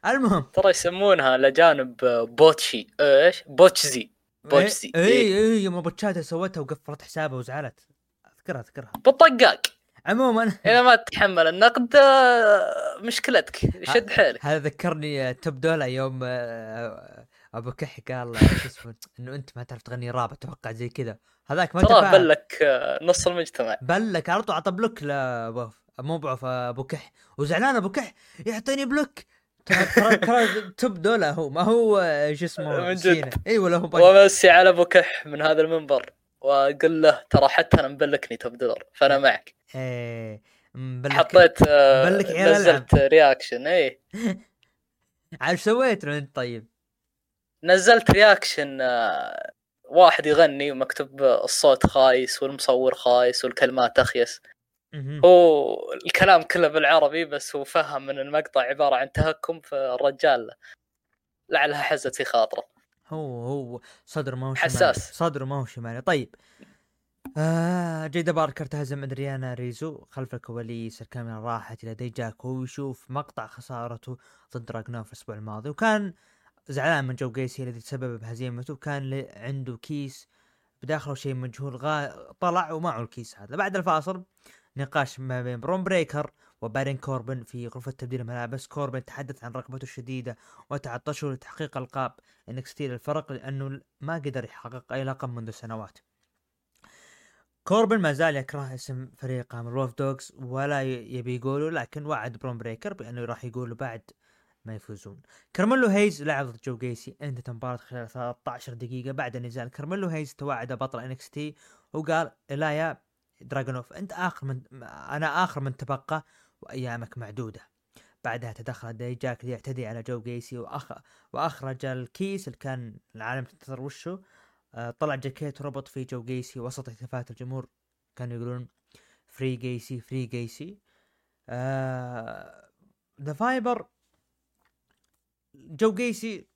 [SPEAKER 1] المهم.
[SPEAKER 2] ترى يسمونها الأجانب آه، Botchy. إيش؟ Botchzi. Botchzi.
[SPEAKER 1] اي
[SPEAKER 2] إيه.
[SPEAKER 1] اي يوم botch اتها سوتها وقفلت حسابها وزعلت. أذكرها أذكرها.
[SPEAKER 2] بالطقاق
[SPEAKER 1] عموما.
[SPEAKER 2] إذا ما تتحمل النقد آه، مشكلتك. شد حيلك.
[SPEAKER 1] هذا ذكرني توب دولا يوم آه، أبو كح قال شو اسمه إنه أنت ما تعرف تغني راب أتوقع زي كذا. هذاك ما تفاعل.
[SPEAKER 2] بلك آه، نص المجتمع.
[SPEAKER 1] بلك على طول عطى block لابو مو بعرف أبو كح وزعلان أبو كح يعطيني block ترى ترى توب دولا هو ما هو شو اسمه
[SPEAKER 2] من جد.
[SPEAKER 1] سينا. اي ولا هو.
[SPEAKER 2] ومسي على أبو كح من هذا المنبر وأقول له ترى حتى أنا مبلكني توب دولار فأنا معك
[SPEAKER 1] إيه مبلك
[SPEAKER 2] حطيت آه،
[SPEAKER 1] مبلك عيال
[SPEAKER 2] نزلت reaction اي [laughs]
[SPEAKER 1] عاد سويت له أنت طيب
[SPEAKER 2] نزلت reaction آه، واحد يغني ومكتوب الصوت خايس والمصور خايس والكلمات اخيس. هو الكلام كله بالعربي بس هو فهم من المقطع عبارة عن تهكم فالرجال لعلها حزت في خاطره.
[SPEAKER 1] هو هو. صدر ما هو
[SPEAKER 2] حساس.
[SPEAKER 1] صدر ما هو شمالي طيب. آه جيدا باركر تهزم أدريانا ريزو خلف الكواليس الكاميرا راحت إلى ديجاك وهو يشوف مقطع خسارته ضد دراجونوف الأسبوع الماضي وكان زعلان من جو جيسي الذي تسبب بهزيمته. وكان عنده كيس بداخله شيء مجهول غا... طلع ومعه الكيس هذا. بعد الفاصل نقاش ما بين برون بريكر وبارون كوربن في غرفة تبديل الملابس كوربن تحدث عن رغبته الشديدة وتعطشه لتحقيق ألقاب NXT للفرق لأنه ما قدر يحقق أي لقب منذ سنوات. كوربن ما زال يكره اسم فريقه من ال Wolf Dogs ولا يبي يقوله لكن وعد برون بريكر بأنه راح يقوله بعد ما يفوزون. كارميلو هيز لعب ضد جو جيسي انتهت المباراة خلال 13 دقيقة. بعد النزال كارميلو هيز توعد بطل NXT وقال إليا دراجونوف أنت آخر من أنا آخر من تبقى وأيامك معدودة. بعدها تدخل ديجاك ليعتدي على جو جيسي وأخ... واخرج الكيس اللي كان العالم تنتظر وشه آه، طلع جاكيت وربط فيه جو جيسي وسط هتافات الجمهور. كانوا يقولون free جيسي free جيسي. The Viper جو جيسي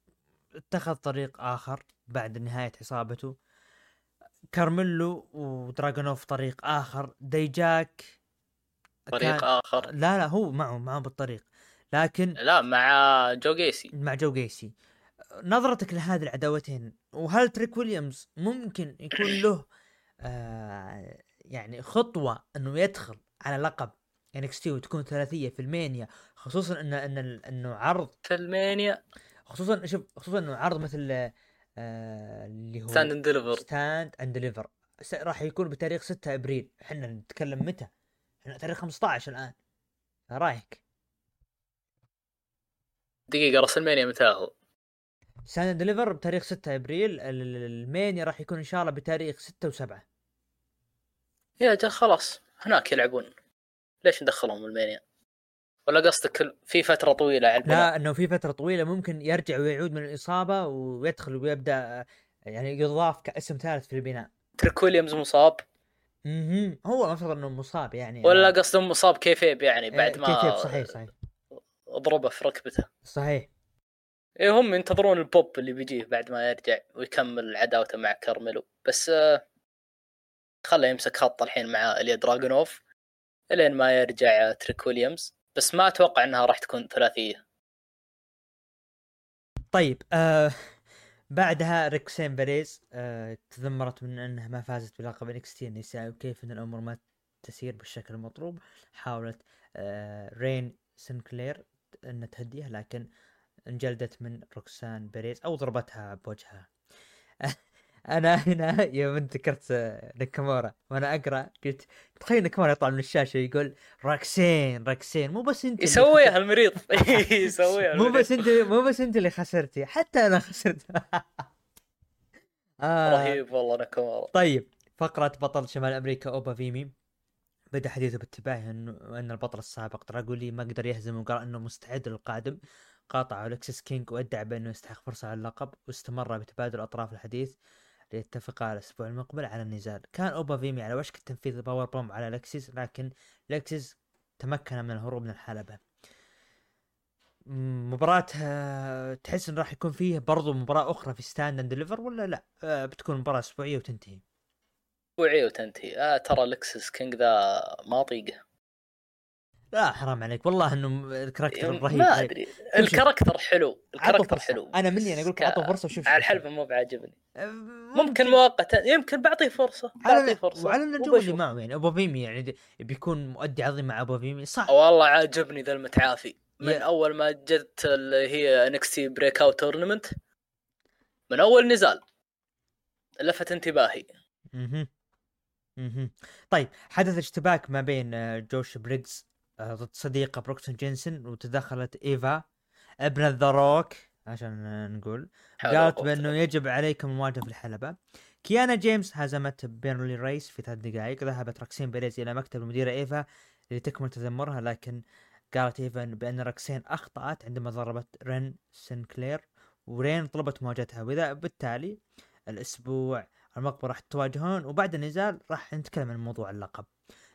[SPEAKER 1] اتخذ طريق آخر بعد نهاية عصابته كارميلو ودراجونوف طريق آخر. ديجاك
[SPEAKER 2] طريق
[SPEAKER 1] كان-
[SPEAKER 2] آخر؟
[SPEAKER 1] لا لا هو معه معه بالطريق. لكن
[SPEAKER 2] لا مع جو جيسي.
[SPEAKER 1] مع جو جيسي. نظرتك لهذه العداوتين وهل تريك ويليامز ممكن يكون له آه يعني خطوة إنه يدخل على لقب NXT وتكون ثلاثية في ال Mania خصوصا ان إن إنه عرض
[SPEAKER 2] في ال Mania؟
[SPEAKER 1] خصوصا شوف خصوصا إنه عرض مثل آه اللي هو
[SPEAKER 2] Stand and Deliver
[SPEAKER 1] Stand and Deliver راح يكون بتاريخ 6 أبريل. إحنا نتكلم متى؟ إحنا تاريخ 15 الآن.
[SPEAKER 2] رأيك؟ دقيقة WrestleMania متى هو؟
[SPEAKER 1] Stand Deliver بتاريخ 6 أبريل. ال- ال- ال Mania راح يكون إن شاء الله بتاريخ 6 و7
[SPEAKER 2] يا جا خلاص. هناك يلعبون. ليش ندخلهم ال Mania؟ ولا قصدك في فترة طويلة على البناء؟
[SPEAKER 1] لا إنه في فترة طويلة ممكن يرجع ويعود من الإصابة ويدخل ويبدأ يعني يضاف كاسم ثالث في البناء.
[SPEAKER 2] تريك ويليامز مصاب؟
[SPEAKER 1] أها هو المفروض إنه مصاب يعني.
[SPEAKER 2] ولا قصدهم مصاب kayfabe يعني
[SPEAKER 1] إيه،
[SPEAKER 2] بعد ما
[SPEAKER 1] كيف صحيح صحيح.
[SPEAKER 2] ضربه في ركبته.
[SPEAKER 1] صحيح.
[SPEAKER 2] إيه هم ينتظرون البوب اللي بيجيه بعد ما يرجع ويكمل عداوته مع كارميلو. بس آه، خله يمسك خط الحين مع إليا دراجونوف إلين ما يرجع تريك ويليامز. بس ما أتوقع إنها راح تكون ثلاثية.
[SPEAKER 1] طيب آه بعدها روكسان بيريز آه تذمرت من إنها ما فازت بلقب NXT النسائي وكيف إن الأمور ما تسير بالشكل المطلوب حاولت آه رين سنكلير ان تهديها لكن انجلدت من روكسان بيريز أو ضربتها بوجهها. [laughs] أنا [laughs] هنا يوم أنت ذكرت نكامورا وأنا أقرأ قلت تخيل نكامورا يطلع من الشاشة يقول روكسان روكسان مو بس أنت
[SPEAKER 2] يسويها المريض. [laughs] [laughs] يسويها
[SPEAKER 1] مو بس أنت مو بس أنت اللي خسرتي حتى أنا خسرت.
[SPEAKER 2] آه. رهيب والله نكامورا
[SPEAKER 1] طيب فقرة بطل شمال أمريكا أوبا فيمي. بدأ حديثه باتباعه انه إن البطل السابق دراغون لي ما قدر يهزم وقال إنه مستعد للقادم. قاطع لكسس كينج وأدعى بأنه يستحق فرصة على اللقب واستمر بتبادل أطراف الحديث. ليتفقا على الأسبوع المقبل على النزال كان أوبا فيمي على وشك تنفيذ power bomb على لكسس لكن لكسس تمكن من الهروب من الحلبة. مباراة تحس إن راح يكون فيه برضو مباراة أخرى في Stand and Deliver ولا لا؟ آه، بتكون مباراة أسبوعية وتنتهي.
[SPEAKER 2] أسبوعية وتنتهي. آه ترى لكسس كينج ذا ما طيقه
[SPEAKER 1] لا حرام عليك. والله إنه ال character رهيب.
[SPEAKER 2] ما ادري ال character حلو. ال character حلو.
[SPEAKER 1] أنا مني أنا أقول لك اعطوا فرصة وشوف
[SPEAKER 2] على الحلبة مو بعاجبني. ممكن مؤقتا يمكن بعطيه فرصة. بعطيه فرصة.
[SPEAKER 1] وعلى النجوم اللي معه يعني أوبا فيمي يعني بيكون مؤدي عظيم مع أوبا فيمي. صح.
[SPEAKER 2] والله عاجبني ذا المتعافي. من yeah. أول ما جت اللي هي NXT Breakout Tournament من أول نزال لفت انتباهي.
[SPEAKER 1] أها. أها. طيب حدث اشتباك ما بين آه، جوش بريكس ضد صديقه بروكس جينسون وتدخلت إيفا. بنت ذا روك عشان نقول. قالت بأنه يجب عليكم المواجهة في الحلبة. كيانا جيمس هزمت برينلي ريس في ثلاث دقائق. ذهبت روكسان بيريز إلى مكتب المديرة إيفا لتكمل تذمرها لكن قالت إيفا بأن روكسان أخطأت عندما ضربت رين سنكلير ورين طلبت مواجهتها. وبذا بالتالي الأسبوع المقبل راح تواجهون وبعد النزال راح نتكلم عن موضوع اللقب.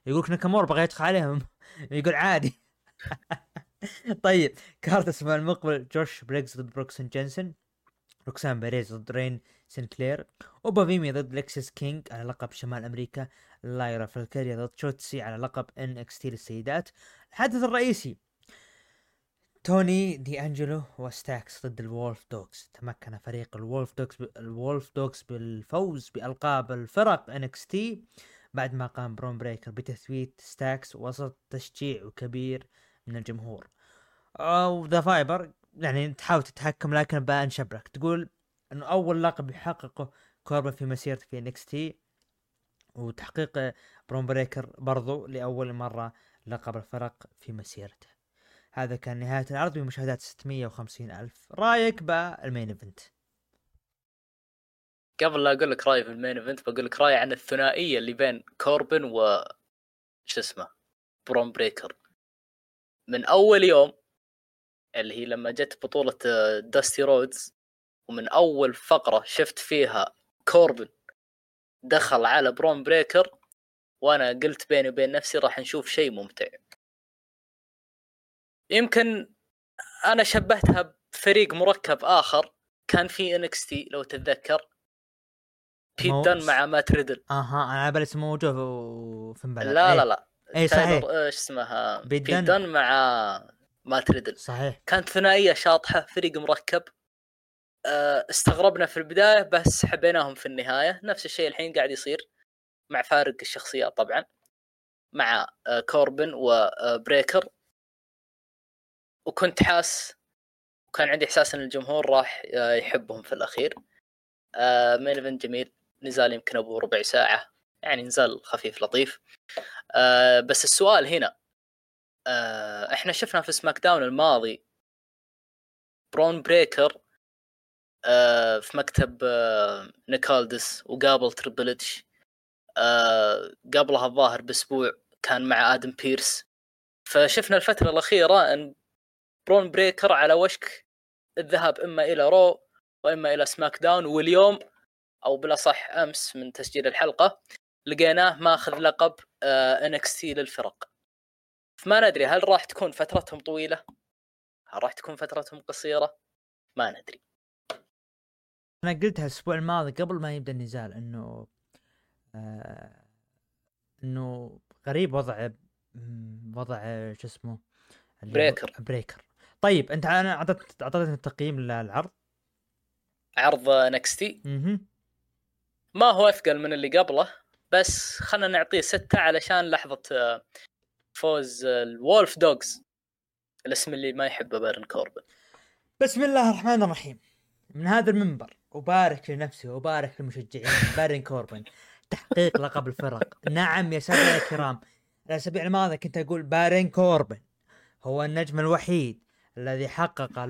[SPEAKER 1] يقول لك ناكامورا بغى يدخل عليهم [laughs] يقول عادي. [laughs] طيب كارت اسمه المقبل جوش بريكس ضد بروكس جينسون روكسان بيريز ضد رين سنكلير أوبا فيمي ضد لكسس كينج على لقب شمال أمريكا لايرا فالكيريا ضد شوتسي على لقب NXT للسيدات. الحدث الرئيسي توني دي انجلو وستاكس ضد ال Wolf Dogs. تمكن فريق ال Wolf Dogs ال Wolf Dogs بالفوز بألقاب الفرق NXT بعد ما قام برون بريكر بتثبيت ستاكس وسط تشجيع كبير من الجمهور. أو The Viper يعني تحاول تتحكم لكن بان شبرك تقول إنه أول لقب يحققه كوربن في مسيرته في NXT وتحقيق برون بريكر برضو لأول مرة لقب الفرق في مسيرته. هذا كان نهاية العرض بمشاهدات 650 ألف. رأيك بال main event.
[SPEAKER 2] قبل لا أقول لك رأيي في ال main event بقول لك رأيي عن الثنائية اللي بين كوربن و شو اسمه؟ برون بريكر. من أول يوم اللي هي لما جت بطولة داستي رودز ومن أول فقرة شفت فيها كوربن دخل على برون بريكر وأنا قلت بيني وبين نفسي راح نشوف شيء ممتع. يمكن أنا شبهتها بفريق مركب آخر كان في NXT لو تتذكر. بيت دان مع مات ريدل.
[SPEAKER 1] أها أنا على بالي اسمه موجود في
[SPEAKER 2] لا لا إيه. لا.
[SPEAKER 1] اي صحيح.
[SPEAKER 2] إيش اسمها؟ بيت دان مع مات ريدل.
[SPEAKER 1] صحيح.
[SPEAKER 2] كانت ثنائية شاطحة فريق مركب. آه، استغربنا في البداية بس حبيناهم في النهاية. نفس الشيء الحين قاعد يصير مع فارق الشخصيات طبعا. مع آه، كوربن وبريكر وكنت حاس وكان عندي إحساس إن الجمهور راح آه، يحبهم في الأخير. main event جميل. نزال يمكن أبو ربع ساعة يعني نزال خفيف لطيف. آه بس السؤال هنا آه إحنا شفنا في SmackDown الماضي برون بريكر آه في مكتب آه نيك ألديس وقابل تريبل اتش. آه قبلها الظاهر بأسبوع كان مع آدم بيرس. فشفنا الفترة الأخيرة إن برون بريكر على وشك الذهاب إما إلى Raw وإما إلى SmackDown واليوم أو بالأصح أمس من تسجيل الحلقة لقيناه ماخذ لقب NXT للفرق. فما ندري هل راح تكون فترتهم طويلة؟ هل راح تكون فترتهم قصيرة؟ ما ندري.
[SPEAKER 1] أنا قلتها الأسبوع الماضي قبل ما يبدأ النزال إنه آه إنه غريب وضع وضع شو اسمه
[SPEAKER 2] بريكر.
[SPEAKER 1] بريكر. طيب أنت أنا اعطيت أعطيتني التقييم للعرض.
[SPEAKER 2] عرض NXT ما هو أثقل من اللي قبله بس خلنا نعطيه ستة علشان لحظة فوز ال Wolf Dogs. الاسم اللي ما يحبه بارن كوربن.
[SPEAKER 1] بسم الله الرحمن الرحيم. من هذا المنبر أبارك لنفسي وأبارك للمشجعين بارن كوربن تحقيق لقب الفرق. نعم يا سادة الكرام. الأسابيع الماضية كنت أقول بارن كوربن هو النجم الوحيد الذي حقق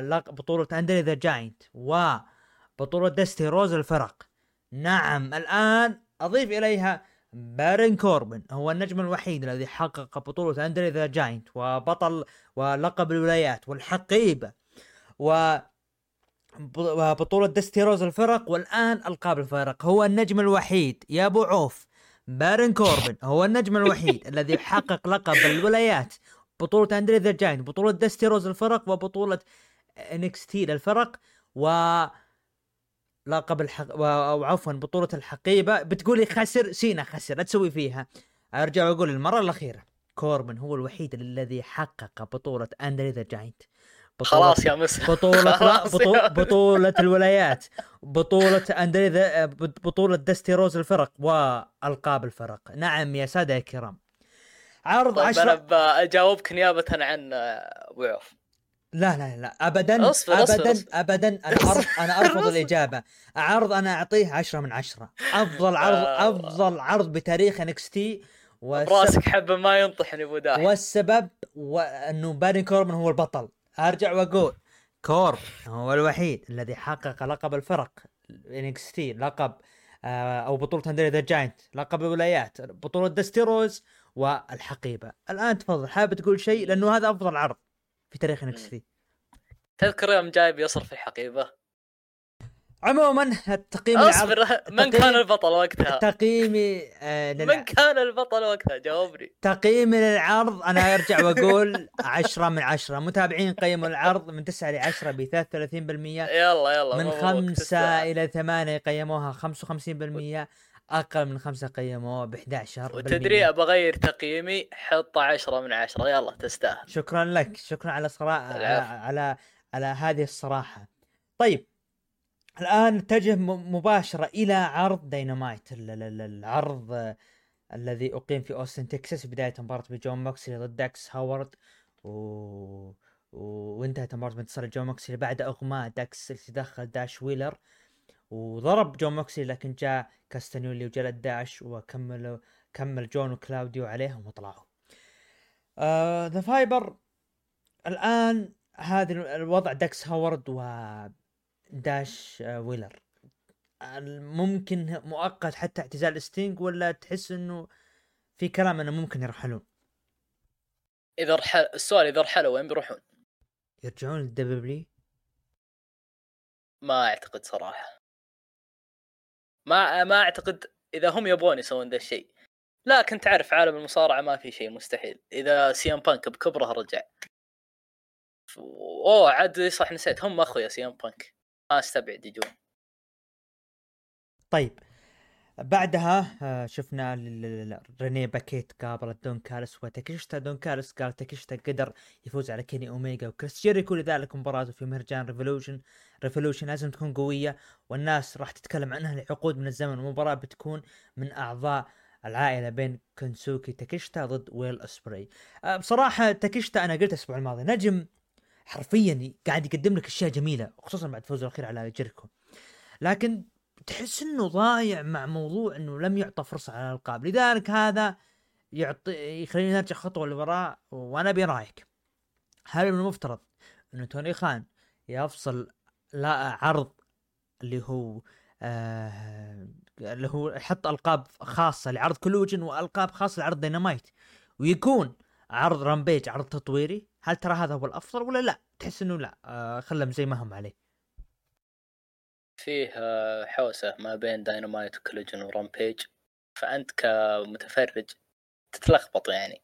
[SPEAKER 1] لقب بطولة أندري ذا جاينت وبطولة دستي روز الفرق. نعم الآن أضيف إليها بارن كوربن هو النجم الوحيد الذي حقق بطولة أندري ذا جاينت وبطل ولقب الولايات والحقيبة و بطولة دستي روز الفرق والآن ألقاب الفرق. هو النجم الوحيد. يا أبو عوف بارن كوربن هو النجم الوحيد [laughs] الذي حقق لقب الولايات بطولة أندري ذا جاينت بطولة دستي روز الفرق وبطولة NXT للفرق و لقب الحق أو عفوا بطولة الحقيبة بتقولي خسر سينا خسر لا تسوي فيها. أرجع وأقول المرة الأخيرة كوربن هو الوحيد الذي حقق بطولة اندري ذا جاينت
[SPEAKER 2] خلاص يا مس
[SPEAKER 1] بطولة [laughs] بطولة, بطولة [laughs] الولايات بطولة اندري ذا بطولة دستي روز الفرق والقاب الفرق. نعم يا سادة الكرام.
[SPEAKER 2] عرض طيب عشرة أنا بجاوبك نيابة عن ابو عوف
[SPEAKER 1] لا لا لا ابدا أصفر ابدا أصفر ابدا أنا ارفض أنا أرفض الإجابة. عرض أنا أعطيه عشرة من عشرة. أفضل عرض آه. أفضل عرض بتاريخ انكس تي
[SPEAKER 2] براسك حبه ما ينطح أبو داح
[SPEAKER 1] والسبب أنه بارين كوربن هو البطل. أرجع وأقول كوربن هو الوحيد الذي حقق لقب الفرق NXT لقب آه، أو بطولة اندري ذا جاينت لقب الولايات بطولة دستيروز والحقيبة. الآن تفضل حابب تقول شيء؟ لأنه هذا أفضل عرض. في تاريخ NXT
[SPEAKER 2] تذكر يوم جايب يصرف الحقيبة؟
[SPEAKER 1] عموما التقييم
[SPEAKER 2] اصبر من كان البطل وقتها؟
[SPEAKER 1] تقييمي
[SPEAKER 2] آه للع... من كان البطل وقتها؟ جاوبني.
[SPEAKER 1] تقييمي للعرض أنا أرجع وأقول [laughs] 10 من 10 متابعين قيموا العرض من 9 ل 10 ب 33%
[SPEAKER 2] يلا يلا
[SPEAKER 1] من 5 إلى 8 قيموها 55% أقل من خمسة قيموه ب 11
[SPEAKER 2] وتدري ابى اغير تقييمي؟ حط 10 من 10 يلا تستاهل.
[SPEAKER 1] شكرا لك شكرا على صراحة على, على على هذه الصراحة. طيب الآن نتجه مباشرة إلى عرض داينامايت العرض الذي أقيم في أوستن تكساس. بداية مباراة بجون موكسلي ضد داكس هاورد. و... و... وانتهت المباراه بانتصار جون موكسلي بعد أغماء داكس تدخل داش ويلر. وضرب جون موكسلي لكن جاء كاستانيولي وجلد داش وكملوا كمل جون وكلاوديو عليهم وطلعوا. the uh, فايبر الآن هذا الوضع داكس هاورد وداش uh, ويلر ممكن مؤقت حتى اعتزال ستينج ولا تحس إنه في كلام إنه ممكن يرحلون
[SPEAKER 2] إذا رحل السؤال إذا رحلوا وين بيروحون؟
[SPEAKER 1] يرجعون لل W
[SPEAKER 2] ما أعتقد صراحة ما ما أعتقد إذا هم يبغون يسوون ذا الشيء. لكن تعرف عالم المصارعة ما في شيء مستحيل. إذا سي إم بانك بكبره رجع. أوه عاد صح نسيت. هم أخويا سي إم بانك. ما أستبعد يجون.
[SPEAKER 1] طيب. بعدها آه، شفنا ريني باكيت قابلت دون كاليس وتاكيشتا دون كاليس قال تاكيشتا قدر يفوز على كيني اوميجا وكريس جيريكو لذلك مباراته في مهرجان ريفولوشن ريفولوشن لازم تكون قوية والناس راح تتكلم عنها لعقود من الزمن. المباراة بتكون من أعضاء العائلة بين كونوسكي تاكيشتا ضد ويل اسبري آه، بصراحة تاكيشتا أنا قلت الأسبوع الماضي نجم حرفيا قاعد يقدم لك أشياء جميلة خصوصا بعد فوزه الأخير على جيريكو. لكن تحس إنه ضايع مع موضوع إنه لم يعطى فرصة على الألقاب. لذلك هذا يعطي يخليني نرجع خطوة لوراء وأنا برايك هل من المفترض إنه توني خان يفصل لا عرض اللي هو آه اللي هو يحط ألقاب خاصة لعرض كوليجن وألقاب خاصة لعرض دينامايت ويكون عرض رامبيج عرض تطويري؟ هل ترى هذا هو الأفضل ولا لا؟ تحس إنه لا آه خلهم زي ما هم عليه.
[SPEAKER 2] فيه آه، حوسة ما بين داينامايت وكوليجن ورامبيج فأنت كمتفرج تتلخبط يعني.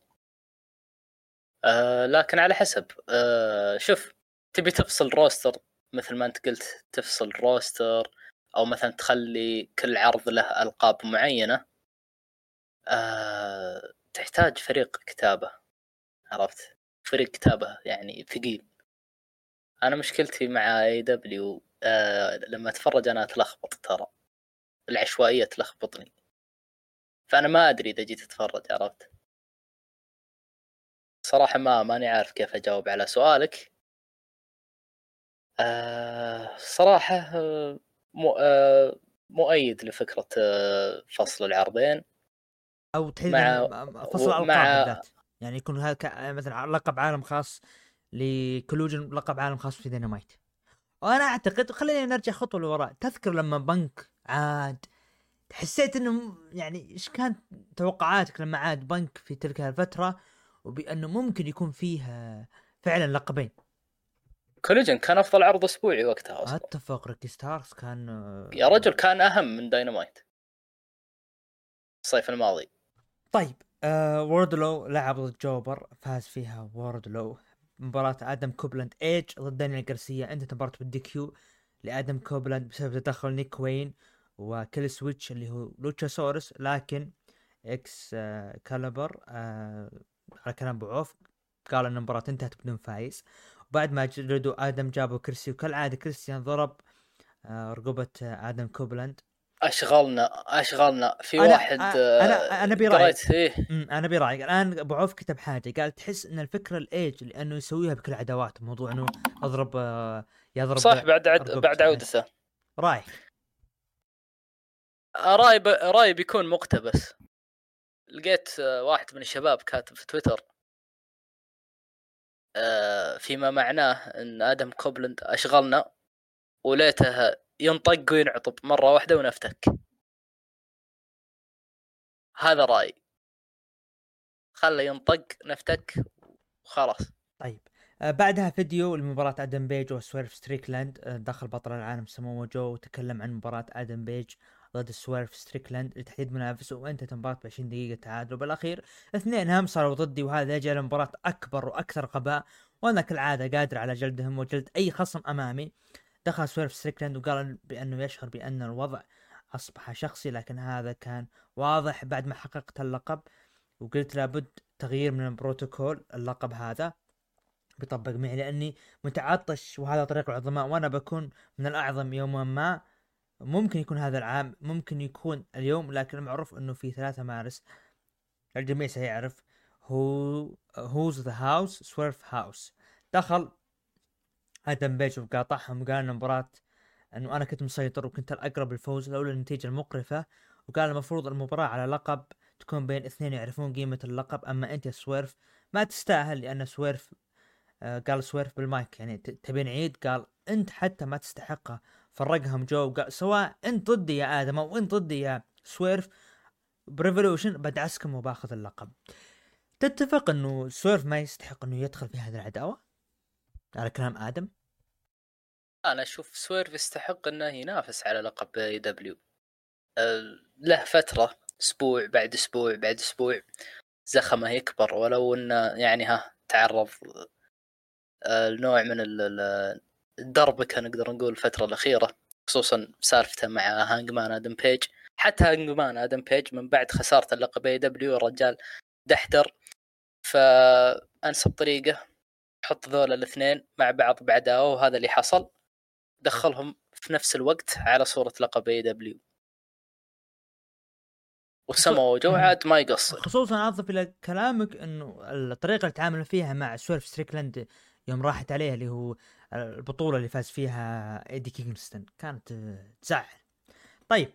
[SPEAKER 2] آه لكن على حسب. آه شوف تبي تفصل roster مثل ما أنت قلت تفصل roster أو مثلا تخلي كل عرض له ألقاب معينة. آه تحتاج فريق كتابة عرفت؟ فريق كتابة يعني ثقيل. أنا مشكلتي مع اي دبليو آه لما أتفرج أنا أتلخبط ترى. العشوائية تلخبطني. فأنا ما أدري إذا جيت اتفرج عرفت؟ صراحة ما ماني عارف كيف أجاوب على سؤالك. آه صراحة آه، مو آه مؤيد لفكرة آه فصل العرضين.
[SPEAKER 1] أو تحديدا
[SPEAKER 2] مع-
[SPEAKER 1] فصل الألقاب
[SPEAKER 2] مع-
[SPEAKER 1] بالذات. يعني يكون هذا مثلا لقب عالم خاص لكلوجن لقب عالم خاص في دينامايت وأنا أعتقد خلينا نرجع خطوة لوراء تذكر لما بنك عاد حسيت إنه يعني إيش كانت توقعاتك لما عاد بنك في تلك الفترة وبأنه ممكن يكون فيه فعلا لقبين؟
[SPEAKER 2] كوليجن كان أفضل عرض أسبوعي وقتها أصلا.
[SPEAKER 1] أتفق ريكي ستاركس كان آه،
[SPEAKER 2] يا رجل كان أهم من داينامايت الصيف الماضي.
[SPEAKER 1] طيب آه ووردلو لعب ضد jobber فاز فيها ووردلو مباراة آدم كوبلاند. إيج ضد دانيال جارسيا انتهت المباراة بال DQ لآدم كوبلاند بسبب تدخل نيك وين وكيل سويتش اللي هو لوتشاسورس. لكن إكس آه كالبر آه على كلام أبو عوف قال إن المباراة انتهت بدون فايز. وبعد ما جلدوا آدم جابوا كرسي وكالعادة كريستيان ضرب آه رقبة آه آدم كوبلاند.
[SPEAKER 2] أشغلنا أشغلنا في
[SPEAKER 1] أنا-
[SPEAKER 2] واحد
[SPEAKER 1] أ-
[SPEAKER 2] آه،. قريت إيه
[SPEAKER 1] امم أنا برايك الآن أبو عوف كتب حاجة قال تحس إن الفكرة الإيج لأنه يسويها بكل عداوات موضوع إنه أضرب آه، يضرب
[SPEAKER 2] صح بعد عد. بعد عودته.
[SPEAKER 1] رايك
[SPEAKER 2] راي ب... راي بيكون مقتبس. لقيت آه، واحد من الشباب كاتب في تويتر فيما معناه إن آدم كوبلند أشغلنا وليته ينطق وينعطب مرة واحدة ونفتك. هذا رأيي. خله ينطق نفتك وخلاص.
[SPEAKER 1] طيب. آه بعدها فيديو لمباراة أدم بيج وسويرف ستريكلاند. آه دخل بطل العالم سمو جو وتكلم عن مباراة أدم بيج ضد سويرف ستريكلاند لتحديد منافسه وانتهت المباراة ب 20 دقيقة تعادل. وبالأخير اثنينهم صاروا ضدي وهذا يجعل المباراة أكبر وأكثر غباء وأنا كالعادة قادر على جلدهم وجلد أي خصم أمامي. دخل سويرف ستريكلاند وقال بأنه يشعر بأن الوضع أصبح شخصي لكن هذا كان واضح بعد ما حققت اللقب. وقلت لابد تغيير من البروتوكول اللقب هذا بيطبق معي لأني متعطش وهذا طريق العظماء وأنا بكون من الأعظم يوما ما. ممكن يكون هذا العام ممكن يكون اليوم لكن المعروف إنه في 3 مارس الجميع سيعرف هو whose the house Swerve house دخل آدم بيج وقاطعهم. وقال ان المباراة إنه أنا كنت مسيطر وكنت الأقرب للفوز لولا النتيجة المقرفة. وقال المفروض المباراة على لقب تكون بين اثنين يعرفون قيمة اللقب. أما أنت يا سويرف ما تستاهل لأن سويرف آه، قال سويرف بالمايك يعني ت- تبين عيد قال أنت حتى ما تستحقها. فرقهم جو وقال سواء أنت ضدي يا آدم أو أنت ضدي يا سويرف بريفولوشن بدعسكم وباخذ اللقب. تتفق إنه سويرف ما يستحق إنه يدخل في هذه العداوة؟ على كلام آدم؟
[SPEAKER 2] أنا أشوف سويرف يستحق إنه ينافس على لقب اي دبليو له فترة أسبوع بعد أسبوع بعد أسبوع. زخمه يكبر ولو إنه يعني ها تعرض آه، لنوع من ال- ال- الدربكه نقدر نقول الفترة الأخيرة. خصوصا سالفته مع هانجمان آدم بيج. حتى هانجمان آدم بيج من بعد خسارة اللقب اي دبليو الرجال دحدر. فانسب طريقة حط ذول الاثنين مع بعض بعداوه وهذا اللي حصل. دخلهم في نفس الوقت على صورة لقب اي دبليو وسمو جو عاد ما يقصر.
[SPEAKER 1] خصوصا اضف إلى كلامك إنه الطريقة اللي تعامل فيها مع سويرف ستريكلاند يوم راحت عليه اللي هو البطولة اللي فاز فيها إيدي كينغستون كانت تزعل. طيب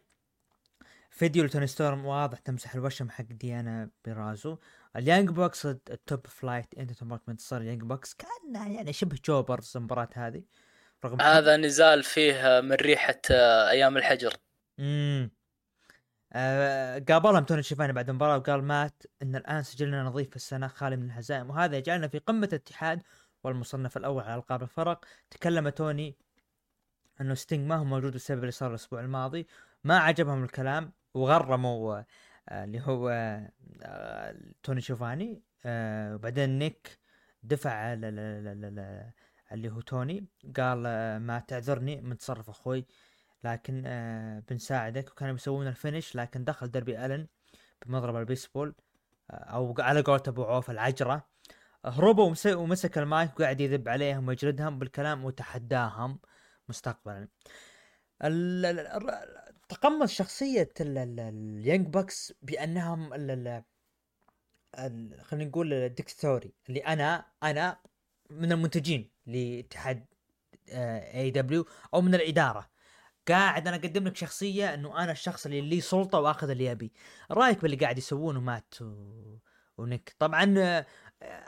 [SPEAKER 1] فيديو لتوني ستورم واضح تمسح الوشم حق ديونا بورازو. اليانج باكس التوب فلايت انتهت مباراة انتصار اليانج باكس. كان يعني شبه jobbers المباراة هذه. رغم
[SPEAKER 2] هذا نزال فيه من ريحة آه، أيام الحجر.
[SPEAKER 1] امم آه قابلهم توني شيفاني بعد المباراة وقال مات إن الآن سجلنا نظيف في السنة خالي من الهزائم. وهذا يجعلنا في قمة الاتحاد والمصنف الأول على ألقاب الفرق. تكلم توني إنه ستينج ما هو موجود بسبب اللي صار الأسبوع الماضي. ما عجبهم الكلام وغرموا آه اللي هو آه توني شيفاني آه وبعدين نيك دفع اللي هو توني قال آه ما تعذرني من تصرف أخوي. لكن آه بنساعدك. وكانوا بيسوون ال finish لكن دخل دربي ألن بمضرب البيسبول آه أو على قولة أبو عوف العجرة. هربوا ومس- ومسك المايك وقاعد يذب عليهم ويجلدهم بالكلام وتحداهم مستقبلا. تقمص شخصية ال- ال- اليانج بوكس بأنهم خلينا نقول الدكتاتوري اللي أنا أنا من المنتجين. لاتحاد اي دبليو أو من الإدارة. قاعد أنا أقدم لك شخصية إنه أنا الشخص اللي لي سلطة وأخذ اللي أبي. رأيك باللي قاعد يسوونه مات و... ونيك طبعا آه،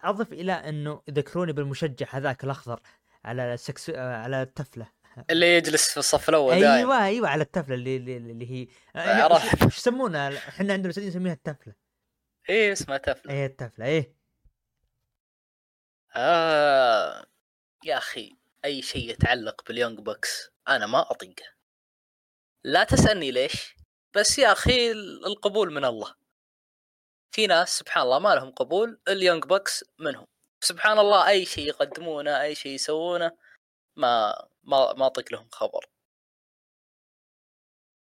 [SPEAKER 1] أضف إلى إنه يذكروني بالمشجع هذاك الأخضر على السكس آه، على التفلة.
[SPEAKER 2] اللي يجلس في الصف الأول دائما
[SPEAKER 1] أيوه أيوه على التفلة اللي اللي, اللي هي. إيش يسمونها؟ إحنا عندنا سعوديين نسميها التفلة.
[SPEAKER 2] إيه اسمها تفل
[SPEAKER 1] إيه التفلة إيه.
[SPEAKER 2] آه. يا أخي أي شيء يتعلق باليونج بوكس أنا ما أطيقه. لا تسألني ليش بس يا أخي القبول من الله. في ناس سبحان الله ما لهم قبول اليونج بوكس منهم. سبحان الله أي شيء يقدمونه أي شيء يسوونه ما ما ما أطيق لهم خبر.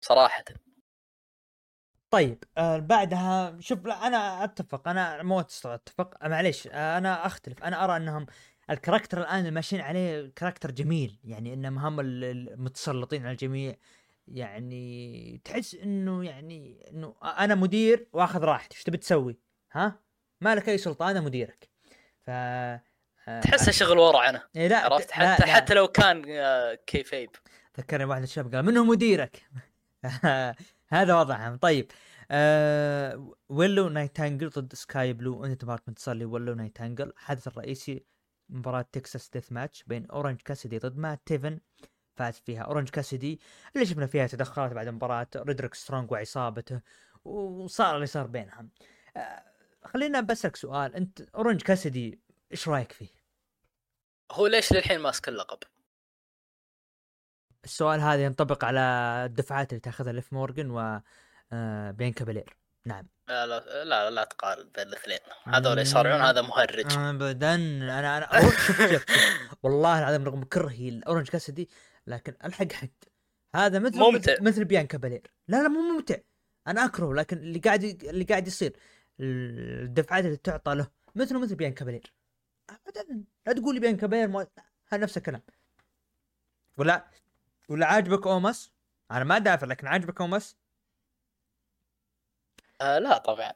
[SPEAKER 2] صراحة.
[SPEAKER 1] طيب آه بعدها شوف أنا أتفق أنا مو أتفق. آه معليش آه أنا أختلف. أنا أرى أنهم ال character الآن اللي ماشيين عليه character جميل. يعني إنهم هم ال- المتسلطين على الجميع. يعني تحس إنه يعني إنه أنا مدير وآخذ راحتي. إيش تبي تسوي؟ ها؟ ما لك أي سلطة. أنا مديرك. ف آه،
[SPEAKER 2] تحسه شغل ورعنا
[SPEAKER 1] إيه لا
[SPEAKER 2] عرفت؟
[SPEAKER 1] لا-
[SPEAKER 2] حتى
[SPEAKER 1] لا.
[SPEAKER 2] حتى لو كان آه، كيفي.
[SPEAKER 1] ذكرني واحد الشباب قال منه مديرك. [laughs] هذا وضعهم طيب آه ويلو نايتنجيل ضد سكاي بلو أنت مباراة منتصر لويلو نايتنجيل الحدث الرئيسي مباراة Texas death match بين أورنج كاسيدي ضد مات تيفن فاز فيها أورنج كاسيدي اللي شفنا فيها تدخلات بعد المباراة رودريك سترونج وعصابته وصار اللي صار بينهم آه خلينا بسألك سؤال أنت أورنج كاسيدي إيش رأيك فيه؟
[SPEAKER 2] هو ليش للحين ماسك اللقب؟
[SPEAKER 1] السؤال هذا ينطبق على الدفعات اللي تاخذها ليف مورجن و آه، بيانكا بلير نعم.
[SPEAKER 2] لا لا لا, لا تقارن بين الاثنين. هذول يصارعون هذا مهرج.
[SPEAKER 1] ابدا. أنا أنا شوف شوف. والله العظيم رغم كرهي الأورنج كاسدي لكن الحق حق هذا مثل
[SPEAKER 2] ممتع.
[SPEAKER 1] مثل بيانكا بلير لا لا مو ممتع. أنا أكره لكن اللي قاعد اللي قاعد يصير الدفعات اللي تعطى له مثله مثل بيانكا بلير ابدا. لا تقول لي بيانكا بلير مو... نفس الكلام. ولا ولا عاجبك اومس أنا ما دافع لكن عاجبك اومس
[SPEAKER 2] آه لا طبعا.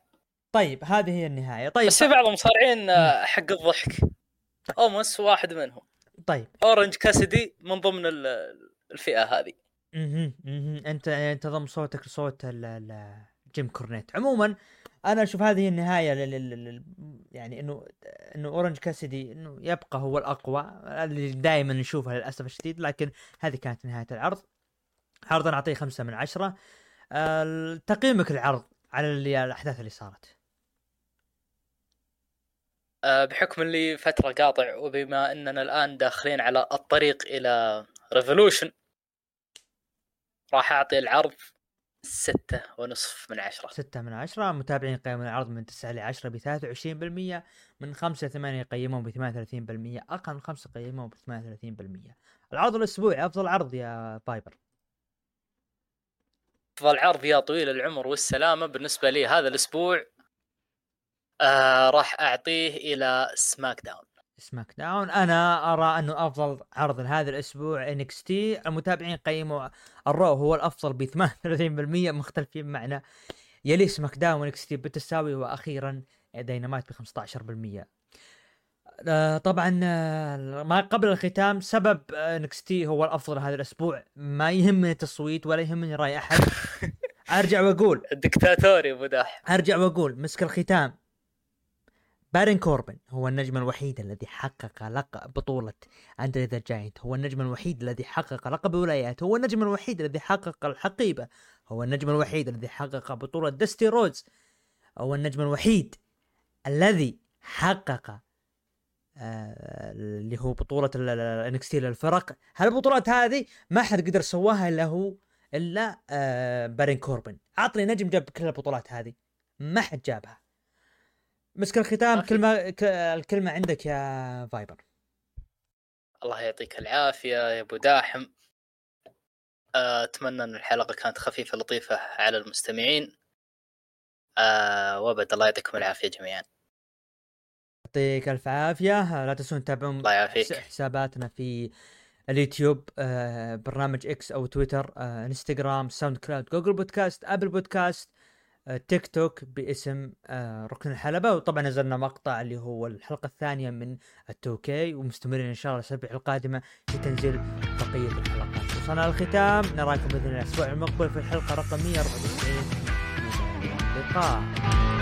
[SPEAKER 1] طيب هذه هي النهاية. طيب
[SPEAKER 2] بس في بعض المصارعين آه، حق الضحك. اومس واحد منهم.
[SPEAKER 1] طيب.
[SPEAKER 2] اورنج كاسدي من ضمن ال- الفئة هذه.
[SPEAKER 1] أها أها أنت أنت ضم صوتك لصوت جيم كورنيت عموما أنا أشوف هذه النهاية لل... يعني إنه إنه اورنج كاسدي إنه يبقى هو الأقوى اللي دائما نشوفها للأسف الشديد لكن هذه كانت نهاية العرض. عرض أنا أعطيه خمسة من عشرة. آه، تقييمك العرض على اللي الأحداث اللي صارت.
[SPEAKER 2] آه، بحكم اللي فترة قاطع وبما إننا الآن داخلين على الطريق إلى ريفولوشن راح أعطي العرض ستة ونصف من عشرة.
[SPEAKER 1] ستة من عشرة. متابعين يقيمون العرض من تسعة لعشرة بثلاثة وعشرين بالمية. من خمسة لثمانية يقيمون بثمانية وثلاثين بالمية. أقل من خمسة يقيمون بثمانية وثلاثين بالمية. العرض الأسبوعي أفضل عرض يا فايبر.
[SPEAKER 2] افضل عرض يا طويل العمر والسلامة بالنسبة لي هذا الأسبوع آه راح أعطيه إلى سماك داون.
[SPEAKER 1] سماك داون. أنا أرى أنه أفضل عرض لهذا الأسبوع إنكس تي. المتابعين قيموا الرو هو الأفضل ب 38% مختلفين معنا. يلي سماك داون إنكس تي بالتساوي وأخيرا داينامايت ب 15% آه، طبعا آه، ما قبل الختام سبب انكس تي هو الأفضل هذا الأسبوع. ما يهمني تصويت ولا يهمني رأي أحد. [laughs] أرجع وأقول.
[SPEAKER 2] الدكتاتوري أبو داحم.
[SPEAKER 1] أرجع وأقول مسك الختام. بارون كوربن هو النجم الوحيد الذي حقق لقب بطولة اندري ذا جاينت هو النجم الوحيد الذي حقق لقب الولايات هو النجم الوحيد الذي حقق الحقيبة. هو النجم الوحيد الذي حقق بطولة دستي رودز هو النجم الوحيد الذي حقق آه، اللي هو بطولة الانكستي للفرق. هالبطولات هذه ما حد قدر سواها إلا هو إلا آه، بارون كوربن. عطني نجم جاب كل البطولات هذه. ما حد جابها. مسك الختام
[SPEAKER 2] أخي.
[SPEAKER 1] كلمة الكلمة عندك يا فايبر.
[SPEAKER 2] الله يعطيك العافية يا أبو داحم. آه، أتمنى إن الحلقة كانت خفيفة لطيفة على المستمعين. آه وأبد الله يعطيكم العافية جميعا.
[SPEAKER 1] يعطيك ألف عافية. لا تنسون تتابعون حساباتنا في اليوتيوب آه، برنامج إكس أو تويتر آه، انستغرام ساوند كلاود جوجل بودكاست ابل بودكاست تيك توك باسم آه، ركن الحلبة. وطبعا نزلنا مقطع اللي هو الحلقة الثانية من التوكي ومستمرين إن شاء الله الأسابيع القادمة في تنزيل بقية الحلقات. وصلنا للختام. نراكم بإذن الله الأسبوع المقبل في الحلقة رقم 194 إلى اللقاء.